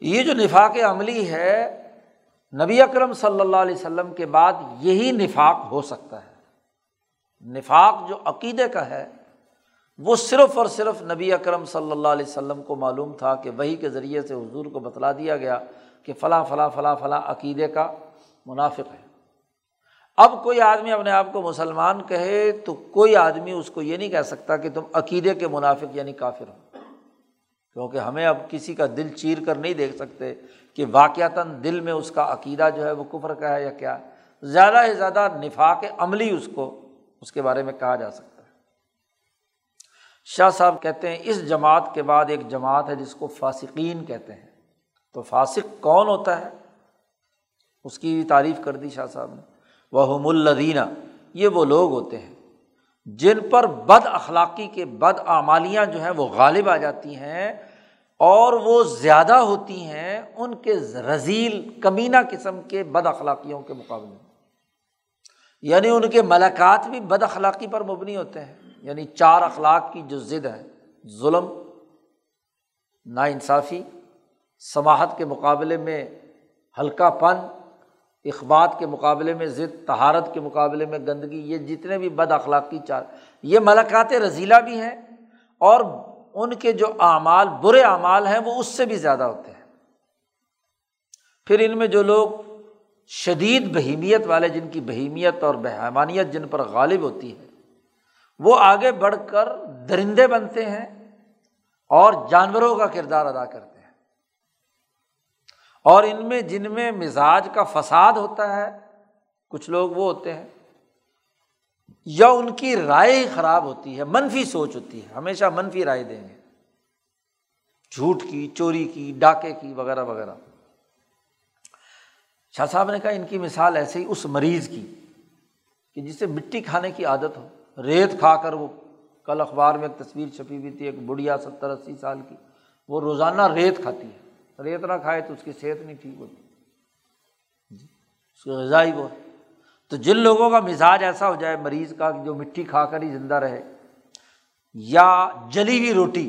یہ جو نفاق عملی ہے، نبی اکرم صلی اللہ علیہ وسلم کے بعد یہی نفاق ہو سکتا ہے۔ نفاق جو عقیدے کا ہے، وہ صرف اور صرف نبی اکرم صلی اللہ علیہ وسلم کو معلوم تھا کہ وہی کے ذریعے سے حضور کو بتلا دیا گیا کہ فلاں فلاں فلاں فلاں عقیدے کا منافق ہے۔ اب کوئی آدمی اپنے آپ کو مسلمان کہے تو کوئی آدمی اس کو یہ نہیں کہہ سکتا کہ تم عقیدے کے منافق یعنی کافر ہو۔ کیونکہ ہمیں اب کسی کا دل چیر کر نہیں دیکھ سکتے کہ واقعتاً دل میں اس کا عقیدہ جو ہے وہ کفر کا ہے یا کیا۔ زیادہ سے زیادہ نفاق عملی اس کو اس کے بارے میں کہا جا سکتا ہے۔ شاہ صاحب کہتے ہیں، اس جماعت کے بعد ایک جماعت ہے جس کو فاسقین کہتے ہیں۔ تو فاسق کون ہوتا ہے؟ اس کی بھی تعریف کر دی شاہ صاحب نے۔ وہ ملدینہ یہ وہ لوگ ہوتے ہیں جن پر بد اخلاقی کے بد اعمالیاں جو ہیں وہ غالب آ جاتی ہیں اور وہ زیادہ ہوتی ہیں ان کے رزیل، کمینہ قسم کے بد اخلاقیوں کے مقابلے میں۔ یعنی ان کے ملاقات بھی بد اخلاقی پر مبنی ہوتے ہیں۔ یعنی چار اخلاق کی جو ضد ہے، ظلم نا انصافی سماہت کے مقابلے میں ہلکا پن، اخبات کے مقابلے میں ضد تہارت کے مقابلے میں گندگی، یہ جتنے بھی بد اخلاقی چار، یہ ملاقات رضیلہ بھی ہیں اور ان کے جو اعمال، برے اعمال ہیں، وہ اس سے بھی زیادہ ہوتے ہیں۔ پھر ان میں جو لوگ شدید بہیمیت والے جن کی بہیمیت اور بہمانیت جن پر غالب ہوتی ہے، وہ آگے بڑھ کر درندے بنتے ہیں اور جانوروں کا کردار ادا کرتے ہیں۔ اور ان میں، جن میں مزاج کا فساد ہوتا ہے، کچھ لوگ وہ ہوتے ہیں، یا ان کی رائے ہی خراب ہوتی ہے، منفی سوچ ہوتی ہے، ہمیشہ منفی رائے دیں گے۔ جھوٹ کی، چوری کی، ڈاکے کی، وغیرہ وغیرہ۔ شاہ صاحب نے کہا ان کی مثال ایسے ہی اس مریض کی کہ جسے مٹی کھانے کی عادت ہو، ریت کھا کر وہ کل اخبار میں ایک تصویر چھپی ہوئی تھی، ایک بڑھیا ستر اسی سال کی، وہ روزانہ ریت کھاتی ہے۔ ریت نہ کھائے تو اس کی صحت نہیں ٹھیک ہوتی۔ جی، اس کی غذائی وہ تو جن لوگوں کا مزاج ایسا ہو جائے مریض کا جو مٹی کھا کر ہی زندہ رہے، یا جلی ہوئی روٹی،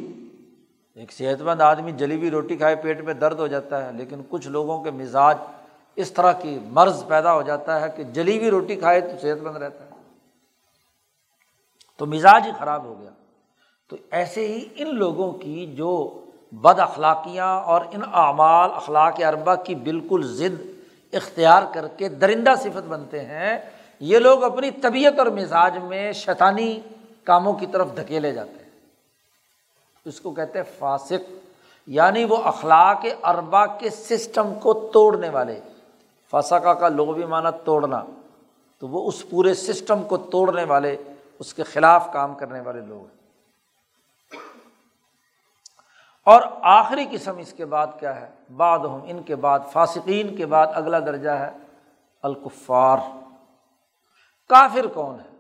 ایک صحت مند آدمی جلی ہوئی روٹی کھائے، پیٹ میں درد ہو جاتا ہے، لیکن کچھ لوگوں کے مزاج اس طرح کی مرض پیدا ہو جاتا ہے کہ جلی ہوئی روٹی کھائے تو صحت مند رہتا ہے۔ تو مزاج ہی خراب ہو گیا۔ تو ایسے ہی ان لوگوں کی جو بد اخلاقیاں اور ان اعمال اخلاق اربا کی بالکل ضد اختیار کر کے درندہ صفت بنتے ہیں، یہ لوگ اپنی طبیعت اور مزاج میں شیطانی کاموں کی طرف دھکیلے جاتے ہیں۔ اس کو کہتے ہیں فاسق یعنی وہ اخلاق اربا کے سسٹم کو توڑنے والے۔ فسقہ کا لغوی معنی توڑنا، تو وہ اس پورے سسٹم کو توڑنے والے، اس کے خلاف کام کرنے والے لوگ ہیں۔ اور آخری قسم اس کے بعد کیا ہے؟ بعد ہم ان کے بعد فاسقین کے بعد اگلا درجہ ہے، الکفار۔ کافر کون ہے؟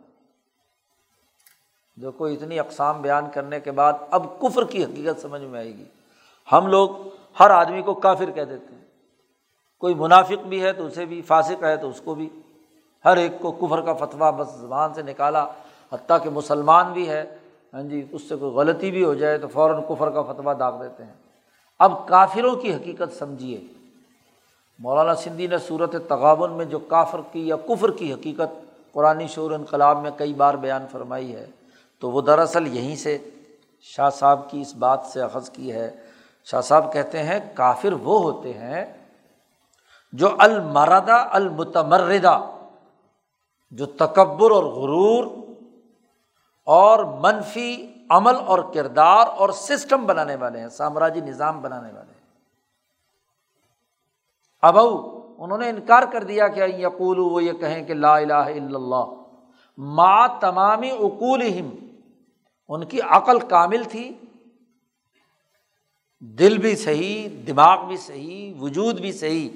جو کوئی اتنی اقسام بیان کرنے کے بعد اب کفر کی حقیقت سمجھ میں آئے گی۔ ہم لوگ ہر آدمی کو کافر کہہ دیتے ہیں۔ کوئی منافق بھی ہے تو اسے بھی، فاسق ہے تو اس کو بھی۔ ہر ایک کو کفر کا فتویٰ بس زبان سے نکالا، حتیٰ کہ مسلمان بھی ہے ہاں جی اس سے کوئی غلطی بھی ہو جائے تو فوراً کفر کا فتویٰ داغ دیتے ہیں۔ اب کافروں کی حقیقت سمجھیے۔ مولانا سندھی نے صورت تغابن میں جو کافر کی یا کفر کی حقیقت قرآن شعور انقلاب میں کئی بار بیان فرمائی ہے، تو وہ دراصل یہیں سے شاہ صاحب کی اس بات سے اخذ کی ہے۔ شاہ صاحب کہتے ہیں، کافر وہ ہوتے ہیں جو المردہ المتمردہ جو تکبر اور غرور اور منفی عمل اور کردار اور سسٹم بنانے والے ہیں، سامراجی نظام بنانے والے ہیں۔ ابو انہوں نے انکار کر دیا کہ یقول وہ یہ کہیں کہ لا الہ الا اللہ ما تمامی اقول ان کی عقل کامل تھی، دل بھی صحیح، دماغ بھی صحیح، وجود بھی صحیح۔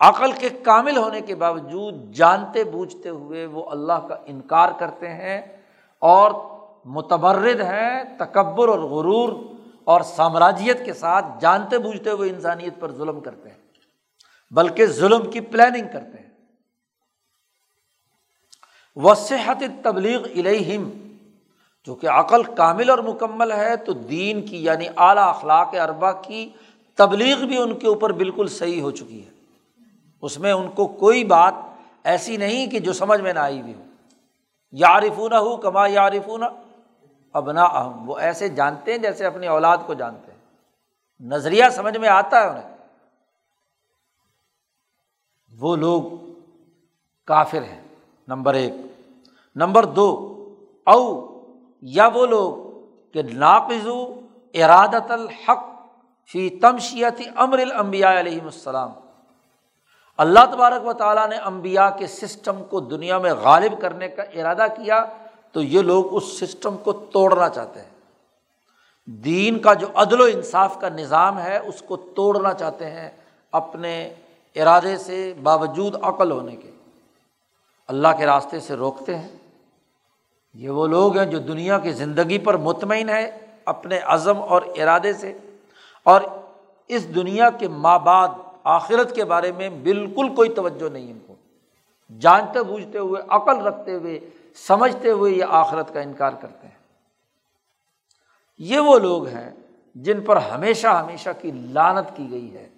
عقل کے کامل ہونے کے باوجود جانتے بوجھتے ہوئے وہ اللہ کا انکار کرتے ہیں اور متبرد ہیں، تکبر اور غرور اور سامراجیت کے ساتھ جانتے بوجھتے ہوئے انسانیت پر ظلم کرتے ہیں، بلکہ ظلم کی پلاننگ کرتے ہیں۔ وہ صحت تبلیغ الہم جو کہ عقل کامل اور مکمل ہے، تو دین کی یعنی اعلیٰ اخلاق اربا کی تبلیغ بھی ان کے اوپر بالکل صحیح ہو چکی ہے۔ اس میں ان کو کوئی بات ایسی نہیں کہ جو سمجھ میں نہ آئی ہوئی ہو۔ یارفون ہو کما یارفون ابنا اہم وہ ایسے جانتے ہیں جیسے اپنی اولاد کو جانتے ہیں۔ نظریہ سمجھ میں آتا ہے انہیں۔ وہ لوگ کافر ہیں۔ نمبر ایک۔ نمبر دو۔ او یا وہ لوگ کہ ناقزو ارادت الحق فی تمشیت امر الانبیاء علیہم السلام۔ اللہ تبارک و تعالیٰ نے امبیا کے سسٹم کو دنیا میں غالب کرنے کا ارادہ کیا تو یہ لوگ اس سسٹم کو توڑنا چاہتے ہیں۔ دین کا جو عدل و انصاف کا نظام ہے، اس کو توڑنا چاہتے ہیں اپنے ارادے سے باوجود عقل ہونے کے۔ اللہ کے راستے سے روکتے ہیں۔ یہ وہ لوگ ہیں جو دنیا کی زندگی پر مطمئن ہے اپنے عزم اور ارادے سے، اور اس دنیا کے ماں بعد آخرت کے بارے میں بالکل کوئی توجہ نہیں ان کو۔ جانتے بوجھتے ہوئے، عقل رکھتے ہوئے، سمجھتے ہوئے یہ آخرت کا انکار کرتے ہیں۔ یہ وہ لوگ ہیں جن پر ہمیشہ ہمیشہ کی لانت کی گئی ہے۔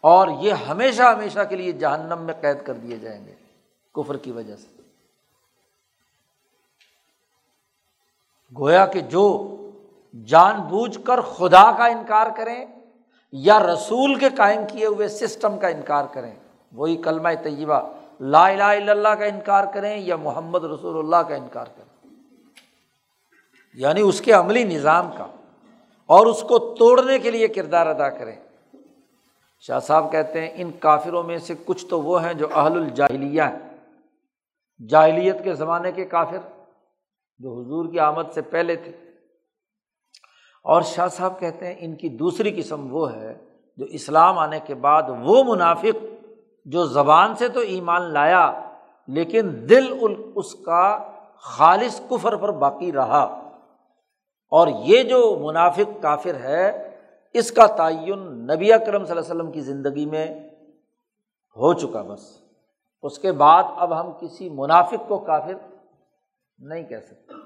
اور یہ ہمیشہ ہمیشہ کے لیے جہنم میں قید کر دیے جائیں گے کفر کی وجہ سے۔ گویا کہ جو جان بوجھ کر خدا کا انکار کریں یا رسول کے قائم کیے ہوئے سسٹم کا انکار کریں، وہی کلمہ طیبہ، لا الہ الا اللہ کا انکار کریں یا محمد رسول اللہ کا انکار کریں۔ یعنی اس کے عملی نظام کا۔ اور اس کو توڑنے کے لیے کردار ادا کریں۔ شاہ صاحب کہتے ہیں، ان کافروں میں سے کچھ تو وہ ہیں جو اہل الجاہلیہ ہیں۔ جاہلیت کے زمانے کے کافر جو حضور کی آمد سے پہلے تھے۔ اور شاہ صاحب کہتے ہیں ان کی دوسری قسم وہ ہے جو اسلام آنے کے بعد وہ منافق جو زبان سے تو ایمان لایا لیکن دل اس کا خالص کفر پر باقی رہا۔ اور یہ جو منافق کافر ہے، اس کا تعین نبی اکرم صلی اللہ علیہ وسلم کی زندگی میں ہو چکا بس۔ اس کے بعد اب ہم کسی منافق کو کافر نہیں کہہ سکتے۔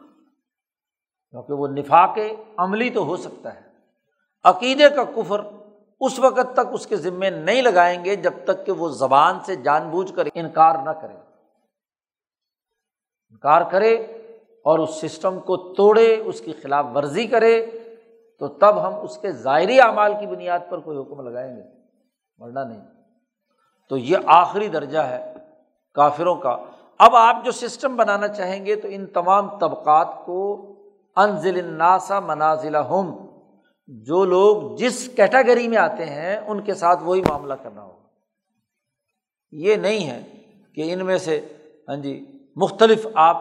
کیونکہ وہ نفاق عملی تو ہو سکتا ہے۔ عقیدے کا کفر اس وقت تک اس کے ذمے نہیں لگائیں گے جب تک کہ وہ زبان سے جان بوجھ کر انکار نہ کرے۔ انکار کرے اور اس سسٹم کو توڑے، اس کی خلاف ورزی کرے، تو تب ہم اس کے ظاہری اعمال کی بنیاد پر کوئی حکم لگائیں گے۔ ورنہ نہیں۔ تو یہ آخری درجہ ہے کافروں کا۔ اب آپ جو سسٹم بنانا چاہیں گے تو ان تمام طبقات کو انزل الناسا منازل ہم جو لوگ جس کیٹیگری میں آتے ہیں، ان کے ساتھ وہی معاملہ کرنا ہوگا۔ یہ نہیں ہے کہ ان میں سے ہاں جی مختلف آپ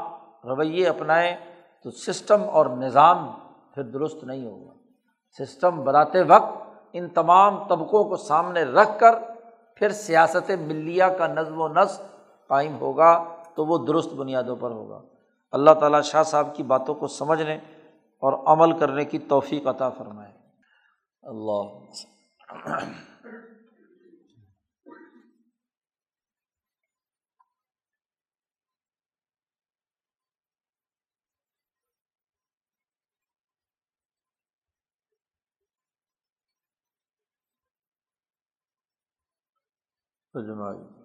رویے اپنائیں تو سسٹم اور نظام پھر درست نہیں ہوگا۔ سسٹم بناتے وقت ان تمام طبقوں کو سامنے رکھ کر پھر سیاست ملیہ کا نظم و نسق قائم ہوگا تو وہ درست بنیادوں پر ہوگا۔ اللہ تعالیٰ شاہ صاحب کی باتوں کو سمجھنے اور عمل کرنے کی توفیق عطا فرمائے۔ اللہ۔ جماعت۔